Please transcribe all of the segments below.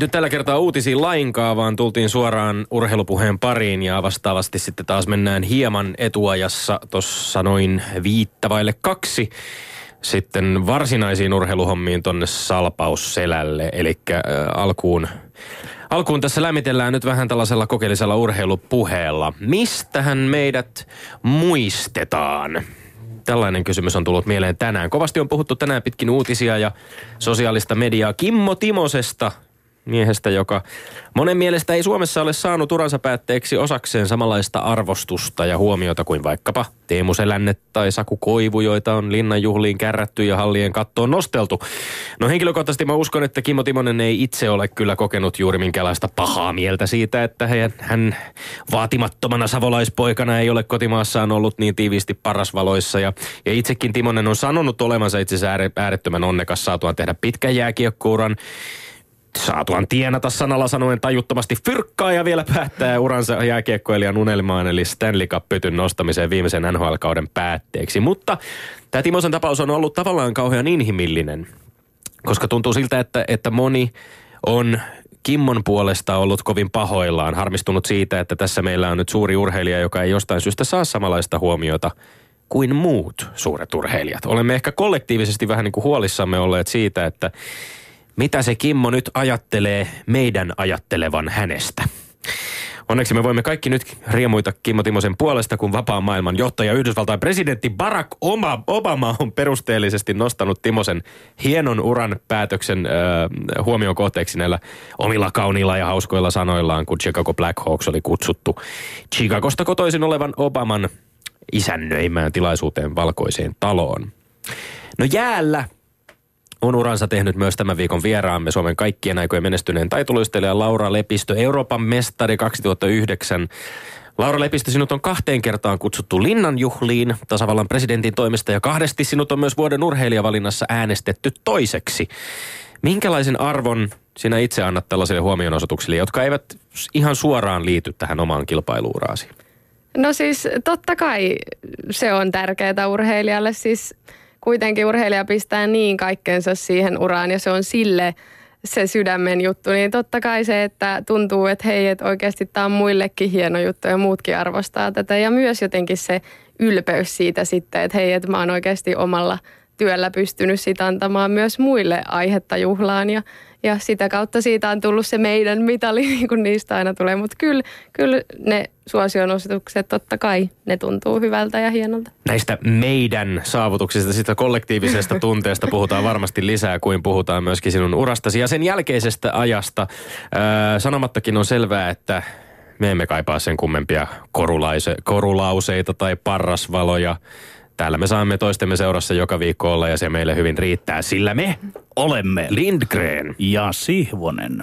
Menty tällä kertaa uutisiin lainkaan, vaan tultiin suoraan urheilupuheen pariin ja vastaavasti sitten taas mennään hieman etuajassa tuossa noin viittavaille kaksi sitten varsinaisiin urheiluhommiin tonne salpausselälle, eli äh, alkuun Alkuun tässä lämmitellään nyt vähän tällaisella kokeellisella urheilupuheella. Mistähän meidät muistetaan? Tällainen kysymys on tullut mieleen tänään. Kovasti on puhuttu tänään pitkin uutisia ja sosiaalista mediaa Kimmo Timosesta, miehestä, joka monen mielestä ei Suomessa ole saanut uransa päätteeksi osakseen samanlaista arvostusta ja huomiota kuin vaikkapa Teemu Selänne tai Saku Koivu, joita on linnanjuhliin kärrätty ja hallien kattoon nosteltu. No henkilökohtaisesti mä uskon, että Kimmo Timonen ei itse ole kyllä kokenut juuri minkälaista pahaa mieltä siitä, että hän vaatimattomana savolaispoikana ei ole kotimaassaan ollut niin tiiviisti parasvaloissa. Ja, ja itsekin Timonen on sanonut olevansa itse asiassa äärettömän onnekas saatuaan tehdä pitkän jääkiekkuuran saatuan tienata sanalla sanoen tajuttomasti fyrkkaa ja vielä päättää uransa jääkiekkoilijan unelmaan eli Stanley Cup-pytyn nostamiseen viimeisen NHL-kauden päätteeksi. Mutta tämä Timosen tapaus on ollut tavallaan kauhean inhimillinen, koska tuntuu siltä, että, että moni on Kimmon puolesta ollut kovin pahoillaan, harmistunut siitä, että tässä meillä on nyt suuri urheilija, joka ei jostain syystä saa samanlaista huomiota kuin muut suuret urheilijat. Olemme ehkä kollektiivisesti vähän niin kuin huolissamme olleet siitä, että mitä se Kimmo nyt ajattelee meidän ajattelevan hänestä. Onneksi me voimme kaikki nyt riemuita Kimmo Timosen puolesta, kun vapaan maailman johtaja Yhdysvaltain presidentti Barack Obama on perusteellisesti nostanut Timosen hienon uran päätöksen äh, huomion kohteeksi näillä omilla kauniilla ja hauskoilla sanoillaan, kun Chicago Blackhawks oli kutsuttu Chicagosta kotoisin olevan Obaman isännöimään tilaisuuteen valkoiseen taloon. No jäällä on uransa tehnyt myös tämän viikon vieraamme Suomen kaikkien aikojen menestyneen taitoluistelija Laura Lepistö, Euroopan mestari 2009. Laura Lepistö, sinut on kahteen kertaan kutsuttu linnanjuhliin tasavallan presidentin toimesta ja kahdesti sinut on myös vuoden urheilijavalinnassa äänestetty toiseksi. Minkälaisen arvon sinä itse annat tällaisille huomionosoituksille, jotka eivät ihan suoraan liity tähän omaan kilpailuuraasi? No siis totta kai se on tärkeää urheilijalle. Siis kuitenkin urheilija pistää niin kaikkeensa siihen uraan ja se on sille se sydämen juttu, niin totta kai se, että tuntuu, että hei, että oikeasti tämä on muillekin hieno juttu ja muutkin arvostaa tätä. Ja myös jotenkin se ylpeys siitä sitten, että hei, että mä oon oikeasti omalla työllä pystynyt sitä antamaan myös muille aihetta juhlaan ja ja sitä kautta siitä on tullut se meidän mitali, niin kuin niistä aina tulee. Mutta kyllä, kyllä ne suosionosoitukset, totta kai, ne tuntuu hyvältä ja hienolta. Näistä meidän saavutuksista, sitä kollektiivisesta tunteesta puhutaan varmasti lisää, kuin puhutaan myöskin sinun urastasi. Ja sen jälkeisestä ajasta ää, sanomattakin on selvää, että me emme kaipaa sen kummempia korulause, korulauseita tai parrasvaloja Täällä me saamme toistemme seurassa joka viikko olla ja se meille hyvin riittää, sillä me olemme Lindgren ja Sihvonen.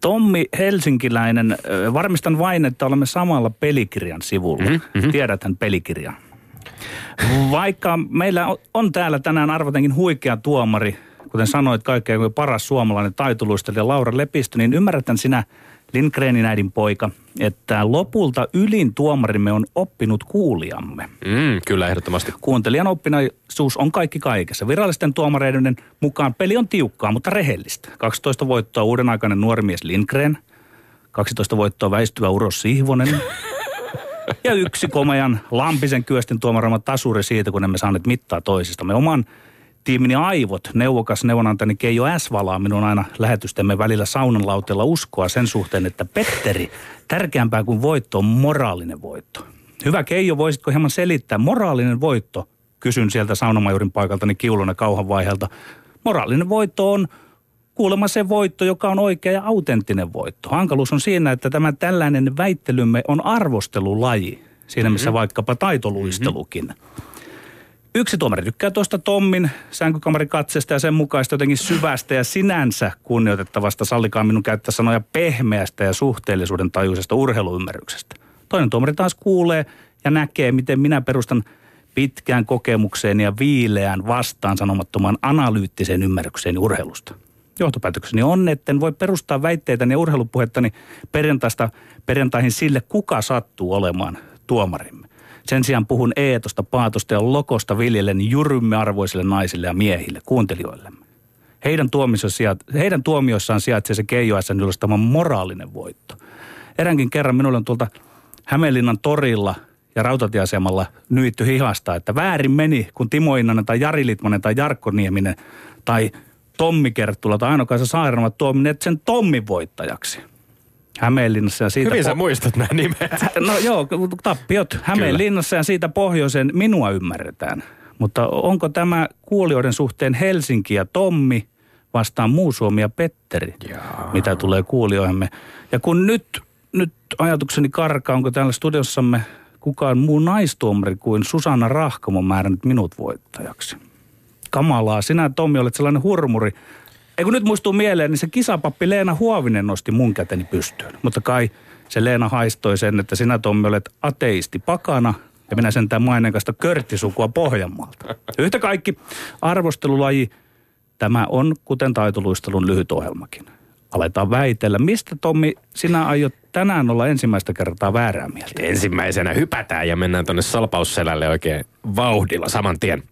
Tommi Helsinkiläinen, varmistan vain, että olemme samalla pelikirjan sivulla. Mm-hmm. Tiedäthän pelikirjan. Vaikka meillä on täällä tänään arvotenkin huikea tuomari, kuten sanoit, kaikkein paras suomalainen taitoluistelija Laura Lepistö, niin ymmärrätän sinä – Lindgrenin äidin poika, että lopulta ylin tuomarimme on oppinut kuulijamme. Mm, kyllä, ehdottomasti. Kuuntelijan oppinaisuus on kaikki kaikessa. Virallisten tuomareiden mukaan peli on tiukkaa, mutta rehellistä. 12 voittoa uuden aikainen nuori mies Lindgren, 12 voittoa väistyvä Uros Sihvonen, ja yksi komean Lampisen kyöstin tuomarama tasuri siitä, kun emme saaneet mittaa toisistamme. Oman tiimini aivot, neuvokas neuvonantani Keijo S. valaa minun aina lähetystemme välillä saunan lauteella uskoa sen suhteen, että Petteri, tärkeämpää kuin voitto on moraalinen voitto. Hyvä Keijo, voisitko hieman selittää moraalinen voitto? Kysyn sieltä saunamajurin paikaltani kiuluna kauhan vaiheelta. Moraalinen voitto on kuulemma se voitto, joka on oikea ja autenttinen voitto. Hankaluus on siinä, että tämä tällainen väittelymme on arvostelulaji. Siinä missä mm-hmm. vaikkapa taitoluistelukin. Mm-hmm. Yksi tuomari tykkää tuosta Tommin sänkykamarikatsesta ja sen mukaista jotenkin syvästä ja sinänsä kunnioitettavasta, sallikaa minun käyttää sanoja pehmeästä ja suhteellisuuden tajuisesta urheiluymmärryksestä. Toinen tuomari taas kuulee ja näkee, miten minä perustan pitkään kokemukseen ja viileään vastaan sanomattoman analyyttiseen ymmärrykseen urheilusta. Johtopäätökseni on, että en voi perustaa väitteitäni ja urheilupuhettani perjantaista perjantaihin sille, kuka sattuu olemaan tuomarimme. Sen sijaan puhun eetosta, paatosta ja lokosta viljellen jurymme arvoisille naisille ja miehille, kuuntelijoillemme. Heidän, heidän tuomioissaan sijaitsee se KJSn ylöstämä moraalinen voitto. Eränkin kerran minulle on tuolta Hämeenlinnan torilla ja rautatieasemalla nyitty hihasta, että väärin meni, kun Timo Innanen tai Jari Litmanen tai Jarkko Nieminen tai Tommi Kerttula tai Aino-Kaisa Saarama tuomineet sen Tommin voittajaksi. Hämeenlinnassa ja siitä... Hyvin sä muistat nämä nimet. No joo, tappiot Hämeenlinnassa ja siitä pohjoisen minua ymmärretään. Mutta onko tämä kuulijoiden suhteen Helsinki ja Tommi vastaan muu Suomi ja Petteri, Jaa. mitä tulee kuulijoihimme. Ja kun nyt, nyt ajatukseni karkaa, onko täällä studiossamme kukaan muu naistuomari kuin Susanna Rahkamo määrännyt minut voittajaksi. Kamalaa, sinä Tommi olet sellainen hurmuri. Ei kun nyt muistuu mieleen, niin se kisapappi Leena Huovinen nosti mun käteni pystyyn. Mutta kai se Leena haistoi sen, että sinä Tommi olet ateisti pakana ja minä sentään mainekasta körttisukua Pohjanmaalta. Yhtä kaikki arvostelulaji, tämä on kuten taitoluistelun lyhyt ohjelmakin. Aletaan väitellä. Mistä Tommi sinä aiot tänään olla ensimmäistä kertaa väärää mieltä? Ensimmäisenä hypätään ja mennään tuonne salpausselälle oikein vauhdilla saman tien.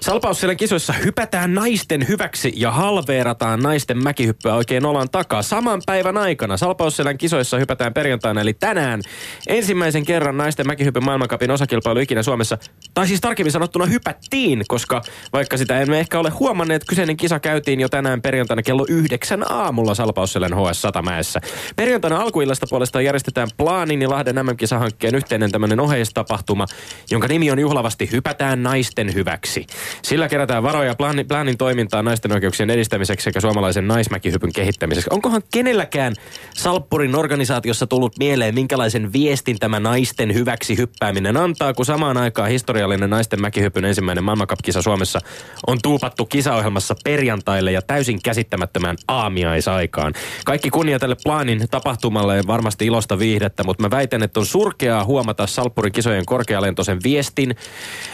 Salpausselän kisoissa hypätään naisten hyväksi ja halveerataan naisten mäkihyppyä oikein olan takaa. Saman päivän aikana Salpausselän kisoissa hypätään perjantaina eli tänään ensimmäisen kerran naisten mäkihyppyn maailmankapin osakilpailu ikinä Suomessa. Tai siis tarkemmin sanottuna hypättiin, koska vaikka sitä emme ehkä ole huomanneet, kyseinen kisa käytiin jo tänään perjantaina kello yhdeksän aamulla Salpausselän HS Satamäessä. Perjantaina alkuillasta puolestaan järjestetään Plaanin ja Lahden MM-kisahankkeen yhteinen tämmöinen oheistapahtuma, jonka nimi on juhlavasti Hypätään naisten hyväksi. Sillä kerätään varoja Plaanin, Plaanin toimintaan naisten oikeuksien edistämiseksi sekä suomalaisen naismäkihypyn kehittämiseksi. Onkohan kenelläkään Salppurin organisaatiossa tullut mieleen, minkälaisen viestin tämä naisten hyväksi hyppääminen antaa, kun samaan aikaan historiallinen naisten mäkihypyn ensimmäinen maailmankapkisa Suomessa on tuupattu kisaohjelmassa perjantaille ja täysin käsittämättömään aamiaisaikaan. Kaikki kunnia tälle Plaanin tapahtumalle varmasti ilosta viihdettä, mutta mä väitän, että on surkeaa huomata Salppurin kisojen korkealentoisen viestin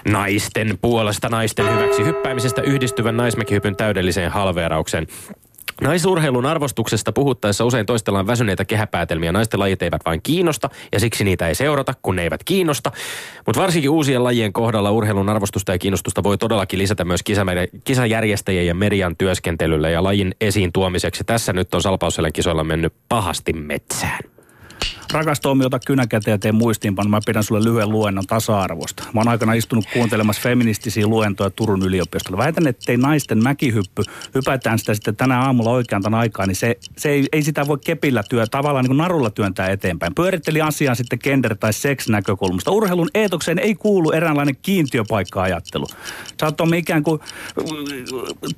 naisten puolesta naisten hyväksi hyppäämisestä yhdistyvän naismäkihypyn täydelliseen halveeraukseen. Naisurheilun arvostuksesta puhuttaessa usein toistellaan väsyneitä kehäpäätelmiä. Naisten lajit eivät vain kiinnosta ja siksi niitä ei seurata, kun ne eivät kiinnosta. Mutta varsinkin uusien lajien kohdalla urheilun arvostusta ja kiinnostusta voi todellakin lisätä myös kisajärjestäjien ja median työskentelylle ja lajin esiin tuomiseksi. Tässä nyt on Salpausselen kisoilla mennyt pahasti metsään. Rakas Tomi, ota kynäkäteen ja tee muistiinpan. Mä pidän sulle lyhyen luennon tasa-arvosta. Mä oon aikana istunut kuuntelemassa feministisiä luentoja Turun yliopistolla. Väitän, ettei naisten mäkihyppy, hypätään sitä sitten tänä aamulla oikean tämän aikaa, niin se, se ei, ei, sitä voi kepillä työ, tavallaan niin kuin narulla työntää eteenpäin. Pyöritteli asiaa sitten gender- tai seks-näkökulmasta. Urheilun eetokseen ei kuulu eräänlainen kiintiöpaikka-ajattelu. Sä oot Tomi ikään kuin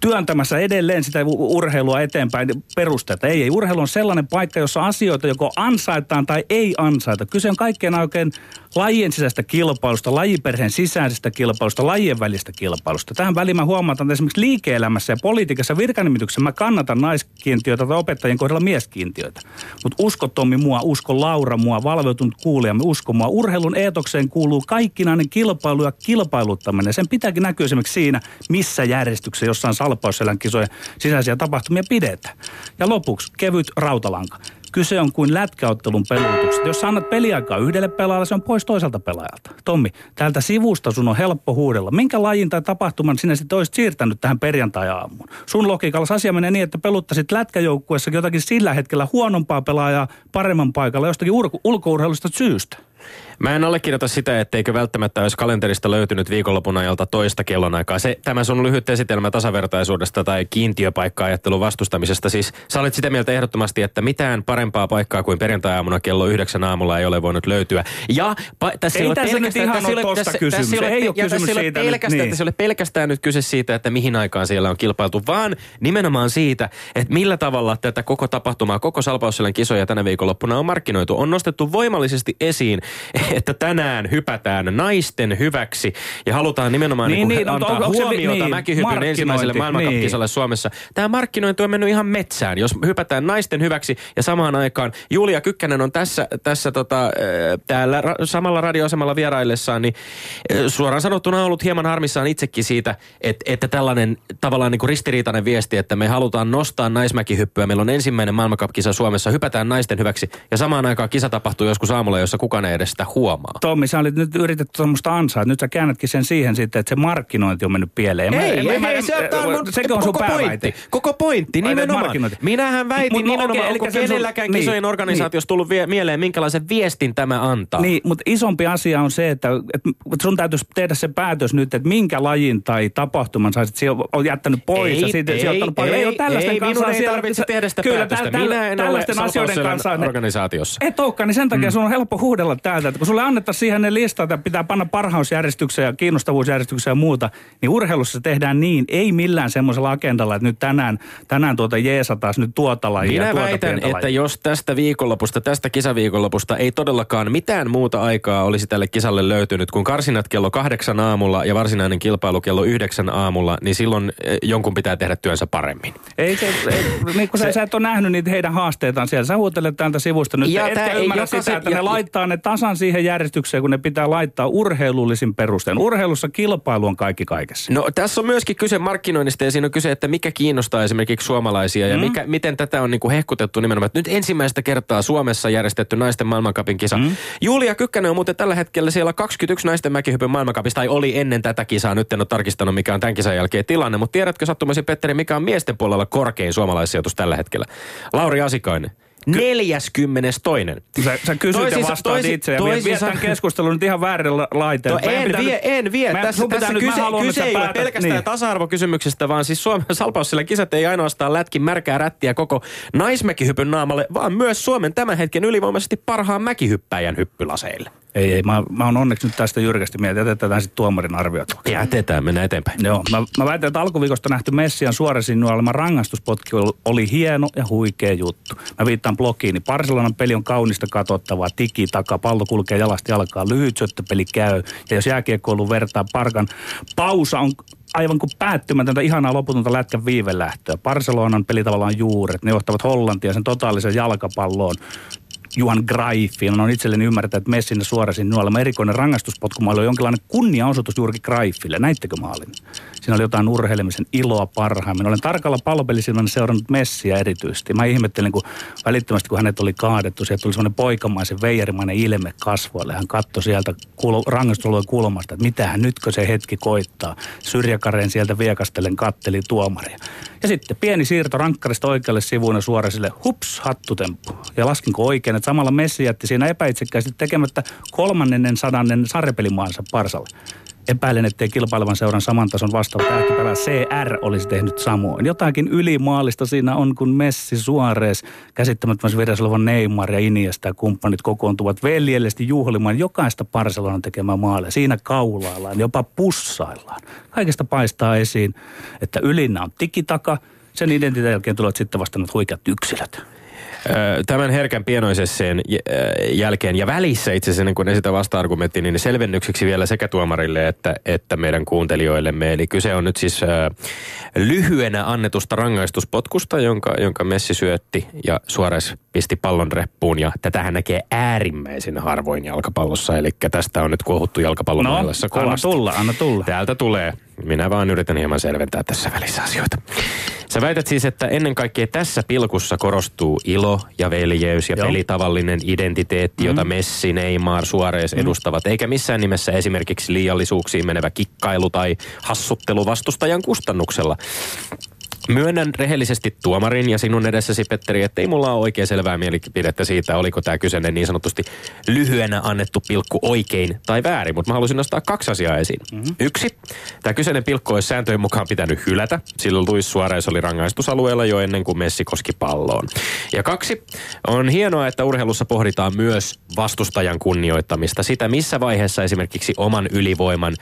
työntämässä edelleen sitä urheilua eteenpäin perusteetta. Ei, ei. Urheilu on sellainen paikka, jossa asioita joko ansaitaan tai ei ansaita. Kyse on kaikkein oikein lajien sisäistä kilpailusta, lajiperheen sisäisestä kilpailusta, lajien välistä kilpailusta. Tähän väliin mä huomaan, että esimerkiksi liike-elämässä ja politiikassa virkanimityksessä mä kannatan naiskiintiöitä tai opettajien kohdalla mieskiintiöitä. Mutta usko Tommi mua, usko Laura mua, valveutunut kuulijamme, usko mua. Urheilun eetokseen kuuluu kaikkinainen kilpailu ja kilpailuttaminen. Sen pitääkin näkyä esimerkiksi siinä, missä järjestyksessä jossain salpausselän kisojen sisäisiä tapahtumia pidetään. Ja lopuksi kevyt rautalanka. Kyse on kuin lätkäottelun pelutuksesta. Jos annat peliaikaa yhdelle pelaajalle, se on pois toiselta pelaajalta. Tommi, täältä sivusta sun on helppo huudella. Minkä lajin tai tapahtuman sinä sitten olisit siirtänyt tähän perjantai-aamuun? Sun logiikalla asia menee niin, että peluttaisit lätkäjoukkuessa jotakin sillä hetkellä huonompaa pelaajaa paremman paikalla jostakin ulko- ulkourheilusta syystä. Mä en allekirjoita sitä, etteikö välttämättä olisi kalenterista löytynyt viikonlopun ajalta toista kellonaikaa. Se, tämä sun lyhyt esitelmä tasavertaisuudesta tai kiintiöpaikka-ajattelun vastustamisesta. Siis sä olet sitä mieltä ehdottomasti, että mitään parempaa paikkaa kuin perjantai-aamuna kello yhdeksän aamulla ei ole voinut löytyä. Ja pa, tässä ei, ei tässä nyt ihan ole tosta kysymys. Tässä, ei ole kysymys tässä siitä. Pelkästään, niin. Tässä ei ole pelkästään nyt kyse siitä, että mihin aikaan siellä on kilpailtu, vaan nimenomaan siitä, että millä tavalla tätä koko tapahtumaa, koko Salpausselän kisoja tänä viikonloppuna on markkinoitu. On nostettu voimallisesti esiin, että tänään hypätään naisten hyväksi ja halutaan nimenomaan niin, niin, antaa onko, onko huomiota niin, mäkihypyn ensimmäiselle maailmankapkisalle niin. Suomessa. Tämä markkinointi on mennyt ihan metsään, jos hypätään naisten hyväksi ja samaan aikaan Julia Kykkänen on tässä, tässä tota, täällä ra- samalla radioasemalla vieraillessaan, niin suoraan sanottuna ollut hieman harmissaan itsekin siitä, että, että tällainen tavallaan niin kuin ristiriitainen viesti, että me halutaan nostaa naismäkihyppyä. Meillä on ensimmäinen maailmankapkisa Suomessa, hypätään naisten hyväksi ja samaan aikaan kisa tapahtuu joskus aamulla, jossa kukaan ei edestä huomaa. Tommi, sä olit nyt yritetty tuommoista ansaa. Nyt sä käännätkin sen siihen sitten, että se markkinointi on mennyt pieleen. Ei, ei, ei, ei, se on, sekö on sun koko pointti. Koko pointti, Vai nimenomaan. Minähän väitin Mut- no nimenomaan, okei, onko sen sun- kenelläkään niin, kisojen organisaatiossa tullut vie, mieleen, minkälaisen viestin tämä antaa. Niin, mutta isompi asia on se, että, että sun täytyisi tehdä se päätös nyt, että minkä lajin tai tapahtuman sä sit on jättänyt pois. Ei, ja siitä, ei, on ottanut paljon. ei, ole tällaisten ei, kanssa minun ei tarvitse tehdä sitä Kyllä, päätöstä. täl- Minä en ole tällaisten asioiden kanssa. organisaatiossa. Et olekaan, niin sen takia mm. sun on helppo huudella täältä, että kun sulle annettaisiin siihen ne listat ja pitää panna parhausjärjestykseen ja kiinnostavuusjärjestykseen ja muuta, niin urheilussa se tehdään niin, ei millään semmoisella agendalla, että nyt tänään, tänään tuota jeesataan nyt tuota lajia Minä tuota väitän, että lajia. jos tästä viikonlopusta, tästä kisaviikonlopusta ei todellakaan mitään muuta aikaa olisi tälle kisalle löytynyt kuin karsinat kello kahdeksan aamulla ja varsinainen kilpailu kello yhdeksän aamulla, niin silloin eh, jonkun pitää tehdä työnsä paremmin. Ei se, ei, niin kun sä, sä et ole nähnyt niitä heidän haasteitaan siellä. Sä huutelet täältä sivusta nyt. Ja etkä ei ymmärrä sitä, että ne ja- laittaa ne tasan siihen järjestykseen, kun ne pitää laittaa urheilullisin perustein. Urheilussa kilpailu on kaikki kaikessa. No tässä on myöskin kyse markkinoinnista ja siinä on kyse, että mikä kiinnostaa esimerkiksi suomalaisia ja mikä, miten tätä on niin kuin hehkutettu nimenomaan. Nyt ensimmäistä kertaa Suomessa järjestetty naisten maailmankapin kisa. Mm. Julia Kykkänen on muuten tällä hetkellä siellä 21 naisten mäkihypyn maailmankapista, tai oli ennen tätä kisaa. Nyt en ole tarkistanut, mikä on tämän kisan jälkeen tilanne, mutta tiedätkö sattumaisin Petteri, mikä on miesten puolella korkein suomalaissijoitus tällä hetkellä? Lauri Asikainen. 42. Sä, sä kysyt Toisin- ja vastaat toisin- itse ja toisin viet tämän keskustelun nyt ihan väärillä laiteilla. No en vie, nyt- en vie. Mä- tässä tässä nyt- kyse, haluan, kyse ei ole pelkästään niin. tasa-arvokysymyksestä, vaan siis Suomen salpaussilla kisat ei ainoastaan lätki märkää rättiä koko naismäkihypyn naamalle, vaan myös Suomen tämän hetken ylivoimaisesti parhaan mäkihyppäjän hyppylaseille. Ei, ei, mä, mä oon onneksi nyt tästä jyrkästi mieltä. Jätetään sitten tuomarin arviot. Jätetään, mennään eteenpäin. Joo, mä, mä väitän, että alkuviikosta nähty Messian suorasinnuolema rangaistuspotki oli- hieno ja huikea juttu. Mä viittaan blogiin, niin Barcelonan peli on kaunista katsottavaa, tiki takaa, pallo kulkee jalasti alkaa, lyhyt syöttöpeli käy. Ja jos jääkiekkoilu vertaa Parkan pausa on aivan kuin päättymätöntä, ihanaa loputonta lätkän viivelähtöä. Barcelonan peli tavallaan juuret, ne johtavat Hollantia sen totaalisen jalkapalloon. Juhan Greifin. On itselleni ymmärtää, että Messin ja suorasin nuolema erikoinen rangaistuspotkumaali on jonkinlainen kunniaosoitus juurikin Greifille. Näittekö maalin? Siinä oli jotain urheilemisen iloa parhaimmin. Olen tarkalla pallopelisillä seurannut Messiä erityisesti. Mä ihmettelin, kun välittömästi kun hänet oli kaadettu, sieltä tuli semmoinen poikamaisen veijerimainen ilme kasvoille. Hän katsoi sieltä kuul- rangaistusalueen kulmasta, että mitähän nytkö se hetki koittaa. Syrjäkareen sieltä viekastellen katteli tuomaria. Ja sitten pieni siirto rankkarista oikealle sivuun ja suorasille hups, hattutemppu. Ja laskinko oikein, että samalla Messi jätti siinä epäitsekkäästi tekemättä kolmannen sadannen sarjapelimaansa Parsalle. Epäilen, ettei kilpailevan seuran saman tason vastaava tähtipelä CR olisi tehnyt samoin. Jotakin ylimaalista siinä on, kun Messi, Suarez, käsittämättömässä virassa oleva Neymar ja Iniesta ja kumppanit kokoontuvat veljellisesti juhlimaan jokaista Barcelonan tekemää maalia. Siinä kaulaillaan, jopa pussaillaan. Kaikesta paistaa esiin, että ylinnä on tikitaka. Sen identiteetin jälkeen tulevat sitten vasta huikeat yksilöt. Tämän herkän pienoisesseen jälkeen ja välissä itse asiassa, ennen kuin esitä vasta-argumentti, niin selvennykseksi vielä sekä tuomarille että, että meidän kuuntelijoillemme. Eli kyse on nyt siis lyhyenä annetusta rangaistuspotkusta, jonka, jonka Messi syötti ja Suores pisti pallon reppuun. Ja tätähän näkee äärimmäisen harvoin jalkapallossa, eli tästä on nyt kuohuttu jalkapallon No, maailmassa anna kovasti. tulla, anna tulla. Täältä tulee. Minä vaan yritän hieman selventää tässä välissä asioita. Sä väität siis, että ennen kaikkea tässä pilkussa korostuu ilo ja veljeys ja Joo. pelitavallinen identiteetti, jota Messi, Neymar, Suarez edustavat, eikä missään nimessä esimerkiksi liiallisuuksiin menevä kikkailu tai hassuttelu vastustajan kustannuksella. Myönnän rehellisesti tuomarin ja sinun edessäsi, Petteri, että ei mulla ole oikein selvää mielipidettä siitä, oliko tämä kyseinen niin sanotusti lyhyenä annettu pilkku oikein tai väärin, mutta mä haluaisin nostaa kaksi asiaa esiin. Mm-hmm. Yksi, tämä kyseinen pilkku olisi sääntöjen mukaan pitänyt hylätä, sillä Luis Suarez oli rangaistusalueella jo ennen kuin Messi koski palloon. Ja kaksi, on hienoa, että urheilussa pohditaan myös vastustajan kunnioittamista, sitä missä vaiheessa esimerkiksi oman ylivoiman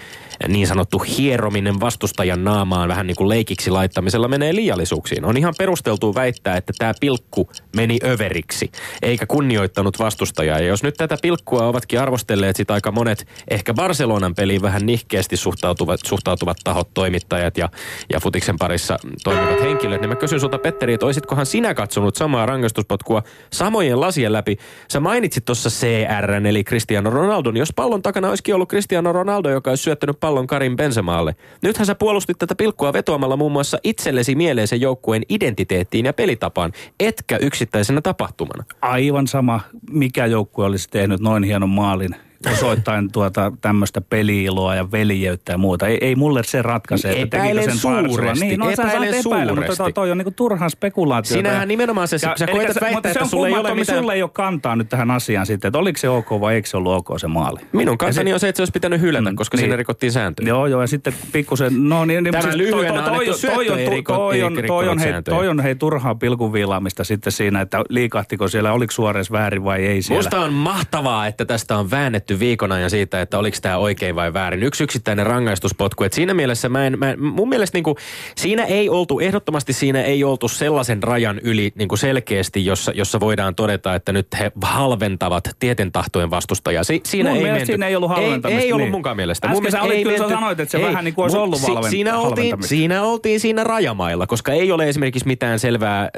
niin sanottu hierominen vastustajan naamaan vähän niin kuin leikiksi laittamisella menee liiallisuuksiin. On ihan perusteltu väittää, että tämä pilkku meni överiksi, eikä kunnioittanut vastustajaa. Ja jos nyt tätä pilkkua ovatkin arvostelleet sit aika monet ehkä Barcelonan peliin vähän nihkeästi suhtautuvat, suhtautuvat tahot, toimittajat ja, ja futiksen parissa toimivat henkilöt, niin mä kysyn sulta Petteri, että olisitkohan sinä katsonut samaa rangaistuspotkua samojen lasien läpi? Sä mainitsit tuossa CR, eli Cristiano Ronaldo, jos pallon takana olisikin ollut Cristiano Ronaldo, joka olisi syöttänyt pallon Karin Benzemaalle. Nythän sä puolustit tätä pilkkua vetoamalla muun muassa itsellesi mieleen sen joukkueen identiteettiin ja pelitapaan, etkä yksittäisenä tapahtumana. Aivan sama, mikä joukkue olisi tehnyt noin hienon maalin osoittain tuota tämmöistä peliiloa ja veljeyttä ja muuta. Ei, ei mulle se ratkaise, että tekikö sen suuresti, Niin, no, sä epäilen mutta suuresti. toi, toi on niinku turhaa spekulaatiota. Sinähän nimenomaan se, Ja- sä koetat se- väittää, mutta se että on sulla ei ole mitään... Sulle ei ole kantaa nyt tähän asiaan sitten, että oliko se ok vai eikö se ollut ok se maali. Minun kantani Ja on se, että se olisi pitänyt hylätä, Mm, koska niin. siinä rikottiin sääntöjä. Joo, joo, ja sitten pikkusen, no niin, niin Tämä siis lyhyen toi, toi, toi, on, ei toi, riko- toi, ei on, toi, rikkonut on, hei, toi on hei turhaa pilkunviilaamista sitten siinä, että liikahtiko siellä, oliko Suores väärin vai ei siellä. Musta on mahtavaa, että tästä on väännetty viikon ajan siitä, että oliko tämä oikein vai väärin. Yksi yksittäinen rangaistuspotku. Et siinä mielessä mä en, mä en, mun mielestä niinku, siinä ei oltu, ehdottomasti siinä ei oltu sellaisen rajan yli niinku selkeästi, jossa, jossa voidaan todeta, että nyt he halventavat tieten tahtojen vastustajaa. Si, siinä Mun ei menty. siinä ei ollut halventamista, Ei, ei ollut niin. munkaan mielestä. Äsken mun mielestä sä olit ei kyllä, menty- sanoit, että se vähän niin kuin olisi mun- ollut valven- siinä, oltiin, siinä oltiin siinä rajamailla, koska ei ole esimerkiksi mitään selvää äh,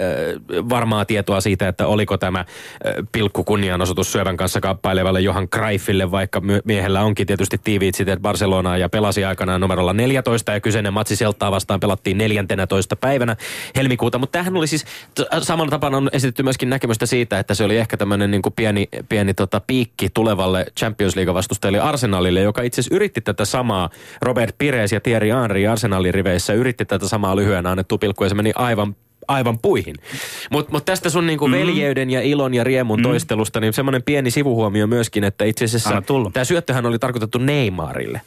varmaa tietoa siitä, että oliko tämä äh, pilkku kunnianosoitus syövän kanssa kamppailevalle Johan Greifille, vaikka my- miehellä onkin tietysti tiiviit siteet Barcelonaa ja pelasi aikanaan numerolla 14 ja kyseinen matsi Seltaa vastaan pelattiin 14 päivänä helmikuuta, mutta tämähän oli siis, samalla tapana on esitetty myöskin näkemystä siitä, että se oli ehkä tämmöinen niin pieni, pieni tota piikki tulevalle Champions League vastustajalle Arsenalille, joka itse asiassa yritti tätä samaa, Robert Pires ja Thierry Henry Arsenalin riveissä yritti tätä samaa lyhyen annettu pilkku ja se meni aivan aivan puihin. Mutta mut tästä sun niinku mm. veljeyden ja ilon ja riemun mm. toistelusta, niin semmoinen pieni sivuhuomio myöskin, että itse asiassa tämä syöttöhän oli tarkoitettu Neymarille.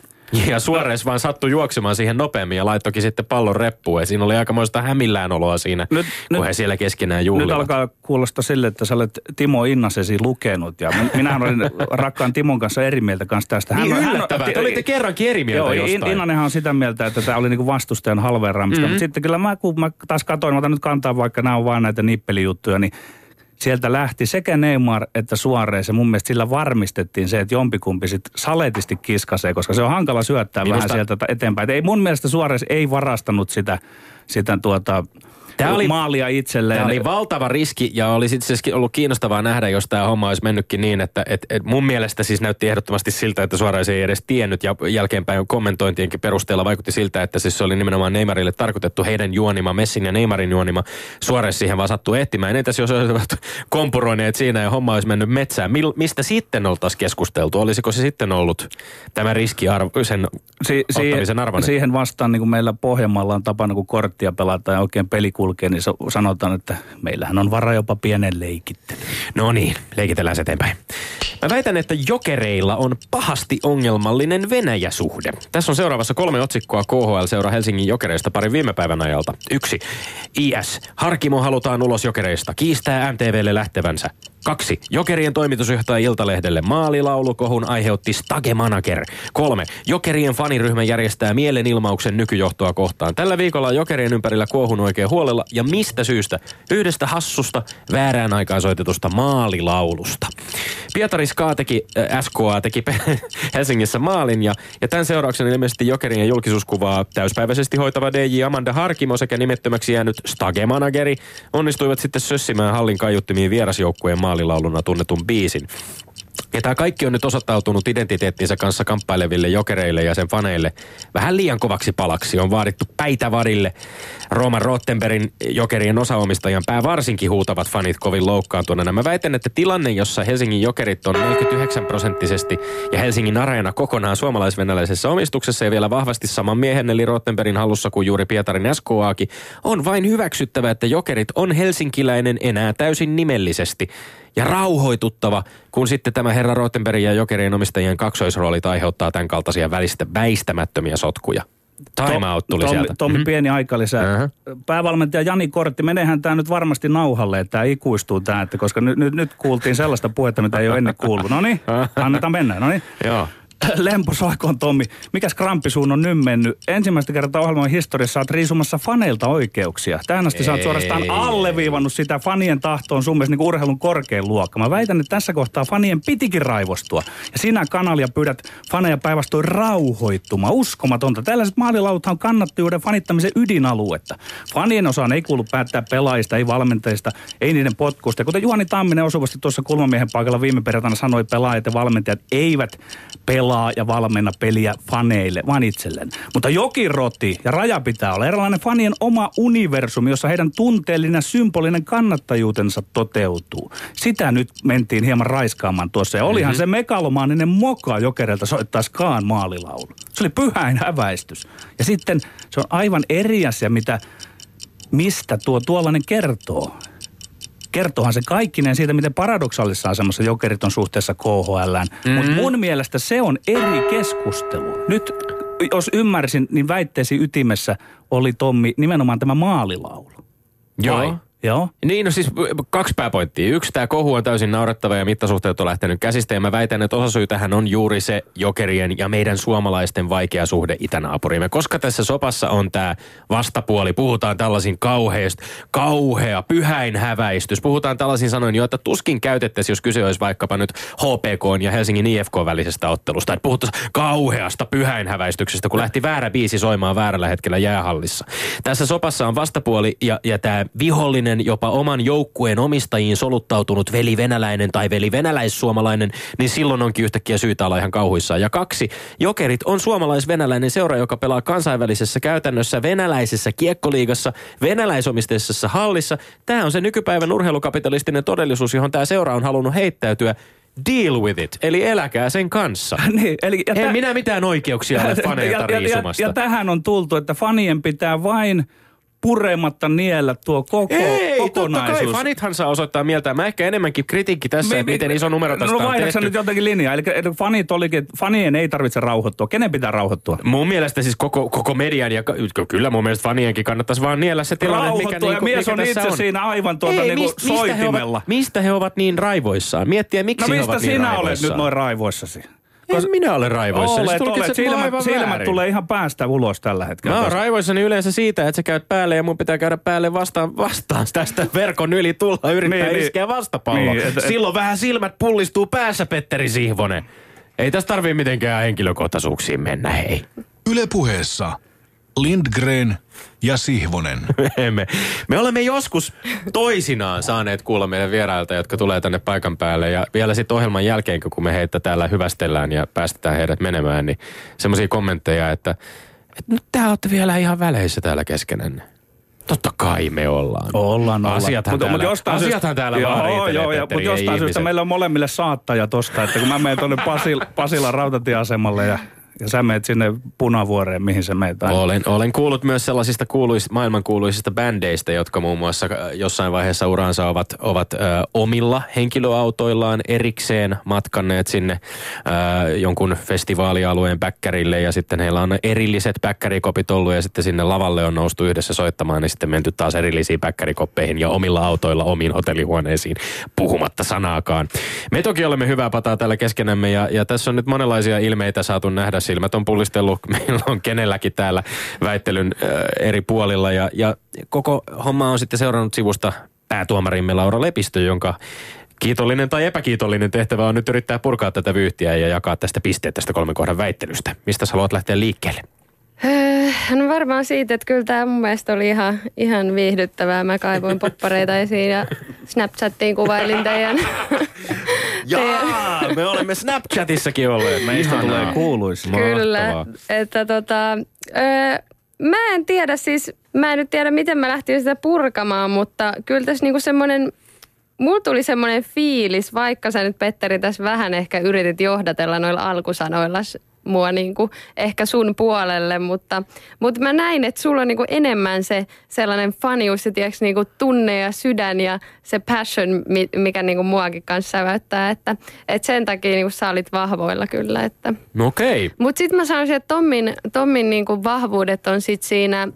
Ja Suores vaan sattui juoksemaan siihen nopeammin ja laittokin sitten pallon reppuun. Ja siinä oli aikamoista hämillään oloa siinä, nyt, Nyt- kun nyt- he siellä keskenään Nyt juhlivat. alkaa kuulostaa sille, että sä olet Timo Innasesi lukenut. Ja min- minähän olin rakkaan Timon kanssa eri mieltä kanssa tästä. Niin on- yllättävää. Te olitte kerrankin eri mieltä Joo, jostain. In- Innanenhan on sitä mieltä, että tämä oli niinku vastustajan halveeraamista. Mm-hmm. Mutta sitten kyllä mä, kun mä taas katsoin, mä otan nyt kantaa, vaikka nämä on vaan näitä nippelijuttuja, niin sieltä lähti sekä Neymar että Suarez ja mun mielestä sillä varmistettiin se, että jompikumpi sitten saletisti kiskasee, koska se on hankala syöttää Minusta- vähän sieltä eteenpäin. Et ei mun mielestä Suarez ei varastanut sitä, sitä tuota, Tää oli- maalia itselleen. Tämä oli valtava riski ja olisi itse asiassa ollut kiinnostavaa nähdä, jos tämä homma olisi mennytkin niin, että et, et mun mielestä siis näytti ehdottomasti siltä, että Suarez ei edes tiennyt ja jälkeenpäin kommentointienkin perusteella vaikutti siltä, että siis se oli nimenomaan Neymarille tarkoitettu heidän juonima, Messin ja Neymarin juonima. Suarez siihen vaan sattui ehtimään. Entäs jos olisivat kompuroineet siinä ja homma olisi mennyt metsään? Mil, mistä sitten oltaisiin keskusteltu? Olisiko se sitten ollut tämä riski arvo, sen Si- ottamisen arvoinen? Siihen vastaan, niin kuin meillä Pohjanmaalla on tapana, kun korttia pelataan ja oikein peli kulkee, niin sanotaan, että meillähän on vara jopa pienen leikittely. No niin, leikitellään se eteenpäin. Mä väitän, että jokereilla on pahasti ongelmallinen Venäjä-suhde. Tässä on seuraavassa kolme otsikkoa KHL-seura Helsingin jokereista parin viime päivän ajalta. Yksi. IS. Harkimo halutaan ulos jokereista. Kiistää MTVlle lähtevänsä. Kaksi. Jokerien toimitusjohtaja Iltalehdelle maalilaulukohun aiheutti Stage Manager. Kolme. Jokerien faniryhmä järjestää mielenilmauksen nykyjohtoa kohtaan. Tällä viikolla Jokerien ympärillä kuohun oikein huolella. Ja mistä syystä? Yhdestä hassusta, väärään aikaan soitetusta maalilaulusta. Pietari Ska teki, äh, SKA teki Helsingissä maalin ja, ja tämän seurauksena ilmeisesti Jokerien julkisuuskuvaa täyspäiväisesti hoitava DJ Amanda Harkimo sekä nimettömäksi jäänyt Stage-manageri onnistuivat sitten sössimään hallin kaiuttimiin vierasjoukkueen maalilauluna tunnetun biisin. Ja tämä kaikki on nyt osoittautunut identiteettinsä kanssa kamppaileville jokereille ja sen faneille vähän liian kovaksi palaksi. On vaadittu päitä varille. Roman Rottenbergin jokerien osaomistajan pää varsinkin huutavat fanit kovin loukkaantuneena. Mä väitän, että tilanne, jossa Helsingin jokerit on 49 prosenttisesti ja Helsingin areena kokonaan suomalaisvenäläisessä omistuksessa ja vielä vahvasti saman miehen eli Rottenbergin hallussa kuin juuri Pietarin SKAkin, on vain hyväksyttävä, että jokerit on helsinkiläinen enää täysin nimellisesti ja rauhoituttava, kun sitten tämä herra Rottenberg ja jokerien omistajien kaksoisroolit aiheuttaa tämän kaltaisia välistä väistämättömiä sotkuja. Time out tuli Tommi, sieltä. Tommi Mhm. pieni aikalisä. Aha. Päävalmentaja Jani Kortti, menehän tämä nyt varmasti nauhalle, että tämä ikuistuu tämä, että koska nyt, nyt, nyt kuultiin sellaista puhetta, mitä ei ole ennen kuullut. No niin, annetaan mennä. No niin. Joo. Lempo soikoon Tommi. Mikäs kramppisuun on nyt mennyt? Ensimmäistä kertaa ohjelman historiassa olet riisumassa faneilta oikeuksia. Tähän asti sä oot suorastaan alleviivannut sitä fanien tahtoon sun mielestä niin urheilun korkein luokka. Mä väitän, että tässä kohtaa fanien pitikin raivostua. Ja sinä kanalia pyydät faneja päinvastoin rauhoittumaan. Uskomatonta. Tällaiset maalilauthan on kannattijuuden fanittamisen ydinaluetta. Fanien osaan ei kuulu päättää pelaajista, ei valmentajista, ei niiden potkuista. Ja kuten Juhani Tamminen osuvasti tuossa kulmamiehen paikalla viime perjantaina sanoi, pelaajat ja valmentajat eivät pelaa pelaa ja valmenna peliä faneille, vaan itselleen. Mutta jokiroti ja raja pitää olla erilainen fanien oma universumi, jossa heidän tunteellinen symbolinen kannattajuutensa toteutuu. Sitä nyt mentiin hieman raiskaamaan tuossa. Ja olihan mm-hmm. se megalomaaninen moka jokerilta soittaa Skaan maalilaulu. Se oli pyhäin häväistys. Ja sitten se on aivan eri asia, mitä, mistä tuo tuollainen kertoo kertoohan se kaikkinen siitä, miten paradoksaalisessa asemassa jokerit on suhteessa KHL. Mm-hmm. Mutta mun mielestä se on eri keskustelu. Nyt jos ymmärsin, niin väitteesi ytimessä oli Tommi nimenomaan tämä maalilaulu. Joo. Vai? Joo. Niin, no siis kaksi pääpointtia. Yksi, tämä kohu on täysin naurettava ja mittasuhteet on lähtenyt käsistä. Ja mä väitän, että osasyy tähän on juuri se jokerien ja meidän suomalaisten vaikea suhde itänaapurimme. Koska tässä sopassa on tämä vastapuoli, puhutaan tällaisin kauheista, kauhea, pyhäin häväistys. Puhutaan tällaisin sanoin, joita tuskin käytettäisiin, jos kyse olisi vaikkapa nyt HPK ja Helsingin IFK välisestä ottelusta. Että puhuttaisiin kauheasta pyhäin häväistyksestä, kun lähti väärä biisi soimaan väärällä hetkellä jäähallissa. Tässä sopassa on vastapuoli ja, ja tämä vihollinen venäläinen, jopa oman joukkueen omistajiin soluttautunut veli venäläinen tai veli venäläissuomalainen, niin silloin onkin yhtäkkiä syytä olla ihan kauhuissaan. Ja kaksi, Jokerit on suomalais-venäläinen seura, joka pelaa kansainvälisessä käytännössä venäläisessä kiekkoliigassa, venäläisomisteisessa hallissa. Tämä on se nykypäivän urheilukapitalistinen todellisuus, johon tämä seura on halunnut heittäytyä deal with it, eli eläkää sen kanssa. niin, eli, ja en tä- minä mitään oikeuksia ole faneilta ja, ja, ja, ja tähän on tultu, että fanien pitää vain purematta niellä tuo koko Ei, kokonaisuus. totta kai, fanithan saa osoittaa mieltä. Mä ehkä enemmänkin kritiikki tässä, me, että miten iso numero tästä no, on tehty. nyt jotenkin linjaa. Eli, eli fanit olikin, fanien ei tarvitse rauhoittua. Kenen pitää rauhoittua? Mun mielestä siis koko, koko median ja kyllä mun mielestä fanienkin kannattaisi vaan niellä se tilanne, mikä, niinku, mies mikä on itse on. siinä aivan tuota ei, niinku mist, soitimella. Mistä he, ovat, mistä he ovat niin raivoissaan? Miettiä, miksi no he ovat niin sinä niin olet nyt noin raivoissasi? En minä ole raivoissa. Olet, olet. Silmät, silmät tulee ihan päästä ulos tällä hetkellä. Mä oon raivoissani yleensä siitä, että sä käyt päälle ja mun pitää käydä päälle vastaan, vastaan tästä verkon yli tulla yrittää niin, iskeä niin, vastapallo. Niin, et, Silloin et, vähän silmät pullistuu päässä, Petteri Sihvonen. Ei tästä tarvii mitenkään henkilökohtaisuuksiin mennä, hei. Yle puheessa Lindgren ja Sihvonen. me, me olemme joskus toisinaan saaneet kuulla meidän vierailta, jotka tulee tänne paikan päälle. Ja vielä sitten ohjelman jälkeen, kun me heitä täällä hyvästellään ja päästetään heidät menemään, niin semmoisia kommentteja, että, että nyt te olette vielä ihan väleissä täällä keskenänne. Totta kai me ollaan. Ollaan, ollaan. Asiathan mutta, täällä, mutta jostain asiathan syystä, täällä joo, vaan joo, joo, mutta jostain syystä meillä on molemmille saattaja tosta, että kun mä menen tuonne Pasil, Pasilan rautatieasemalle ja ja sä meet sinne punavuoreen, mihin sä meet aina. Olen, olen kuullut myös sellaisista kuuluis, maailmankuuluisista bändeistä, jotka muun muassa äh, jossain vaiheessa uransa ovat, ovat ö, äh, omilla henkilöautoillaan erikseen matkanneet sinne ö, äh, jonkun festivaalialueen päkkärille ja sitten heillä on erilliset päkkärikopit ollut ja sitten sinne lavalle on noustu yhdessä soittamaan niin sitten menty taas erillisiin päkkärikoppeihin ja omilla autoilla omiin hotellihuoneisiin puhumatta sanaakaan. Me toki olemme hyvää pataa täällä keskenämme ja, ja tässä on nyt monenlaisia ilmeitä saatu nähdä silmät on pullistellut. Meillä on kenelläkin täällä väittelyn eri puolilla ja, ja koko homma on sitten seurannut sivusta päätuomarimme Laura Lepistö, jonka kiitollinen tai epäkiitollinen tehtävä on nyt yrittää purkaa tätä vyyhtiä ja jakaa tästä pisteet tästä kolmen kohdan väittelystä. Mistä haluat lähteä liikkeelle? No varmaan siitä, että kyllä tämä mun mielestä oli ihan, ihan viihdyttävää. Mä kaivoin poppareita esiin ja Snapchattiin kuvailin teidän... Jaa, me olemme Snapchatissakin olleet. Meistä tulee kuuluisi. Kyllä, että tota... Öö, mä en tiedä siis, mä en nyt tiedä miten mä lähtin sitä purkamaan, mutta kyllä tässä niinku semmoinen Mulla tuli semmoinen fiilis, vaikka sä nyt Petteri tässä vähän ehkä yritit johdatella noilla alkusanoilla mua niin kuin ehkä sun puolelle, mutta, mutta mä näin, että sulla on niin kuin enemmän se sellainen fanius ja tiiäks, niin kuin tunne ja sydän ja se passion, mikä niin kuin muakin kanssa säväyttää, että, että sen takia niin kuin sä olit vahvoilla kyllä. Että. No okei. Okay. Mutta sitten mä sanoisin, että Tommin, Tommin niin kuin vahvuudet on sitten siinä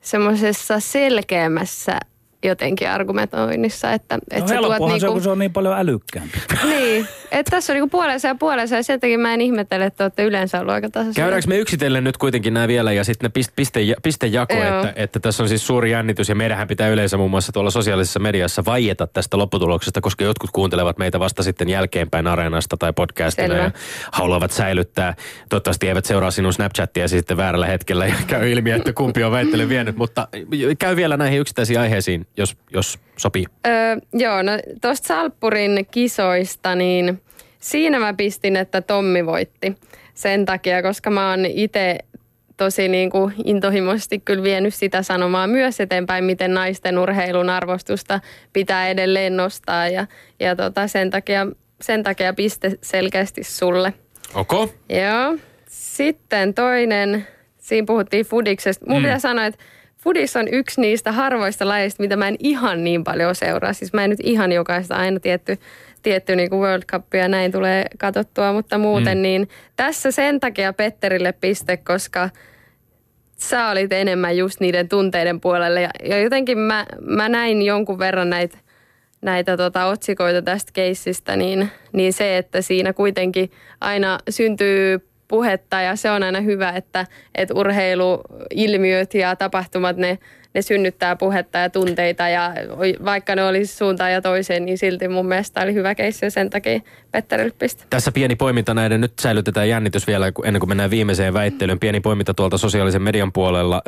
semmoisessa selkeämmässä jotenkin argumentoinnissa. Että, että no tuot niinku... se on, kun se on niin paljon älykkäämpi. niin, että tässä on niinku puolensa ja puolensa ja sen takia mä en ihmettele, että olette yleensä ollut aika tasaisia. Käydäänkö me yksitellen nyt kuitenkin nämä vielä ja sitten ne piste, pistejako, että, että tässä on siis suuri jännitys ja meidähän pitää yleensä muun muassa tuolla sosiaalisessa mediassa vaieta tästä lopputuloksesta, koska jotkut kuuntelevat meitä vasta sitten jälkeenpäin areenasta tai podcastina Selvä. ja haluavat säilyttää. Toivottavasti eivät seuraa sinun Snapchattia sitten väärällä hetkellä ja käy ilmi, että kumpi on väittely vienyt, mutta käy vielä näihin yksittäisiin aiheisiin jos, jos sopii. Öö, joo, no tuosta Salppurin kisoista, niin siinä mä pistin, että Tommi voitti. sen takia, koska mä oon itse tosi niin kuin intohimoisesti kyllä vienyt sitä sanomaa myös eteenpäin, miten naisten urheilun arvostusta pitää edelleen nostaa ja, ja tota, sen, takia, sen takia piste selkeästi sulle. Okay. Joo. Sitten toinen, siinä puhuttiin fudiksesta. Mun mm. pitää sanoa, että Fudis on yksi niistä harvoista lajeista, mitä mä en ihan niin paljon seuraa. Siis mä en nyt ihan jokaista aina tietty, tietty niin kuin World Cupia näin tulee katsottua, mutta muuten mm. niin tässä sen takia Petterille piste, koska sä olit enemmän just niiden tunteiden puolelle. Ja, ja jotenkin mä, mä näin jonkun verran näitä näitä tota, otsikoita tästä keissistä, niin, niin se, että siinä kuitenkin aina syntyy puhetta ja se on aina hyvä, että, että urheiluilmiöt ja tapahtumat, ne ne synnyttää puhetta ja tunteita ja vaikka ne olisi suuntaan ja toiseen, niin silti mun mielestä oli hyvä keissi ja sen takia Petterille piste. Tässä pieni poiminta näiden, nyt säilytetään jännitys vielä ennen kuin mennään viimeiseen väittelyyn. Pieni poiminta tuolta sosiaalisen median puolella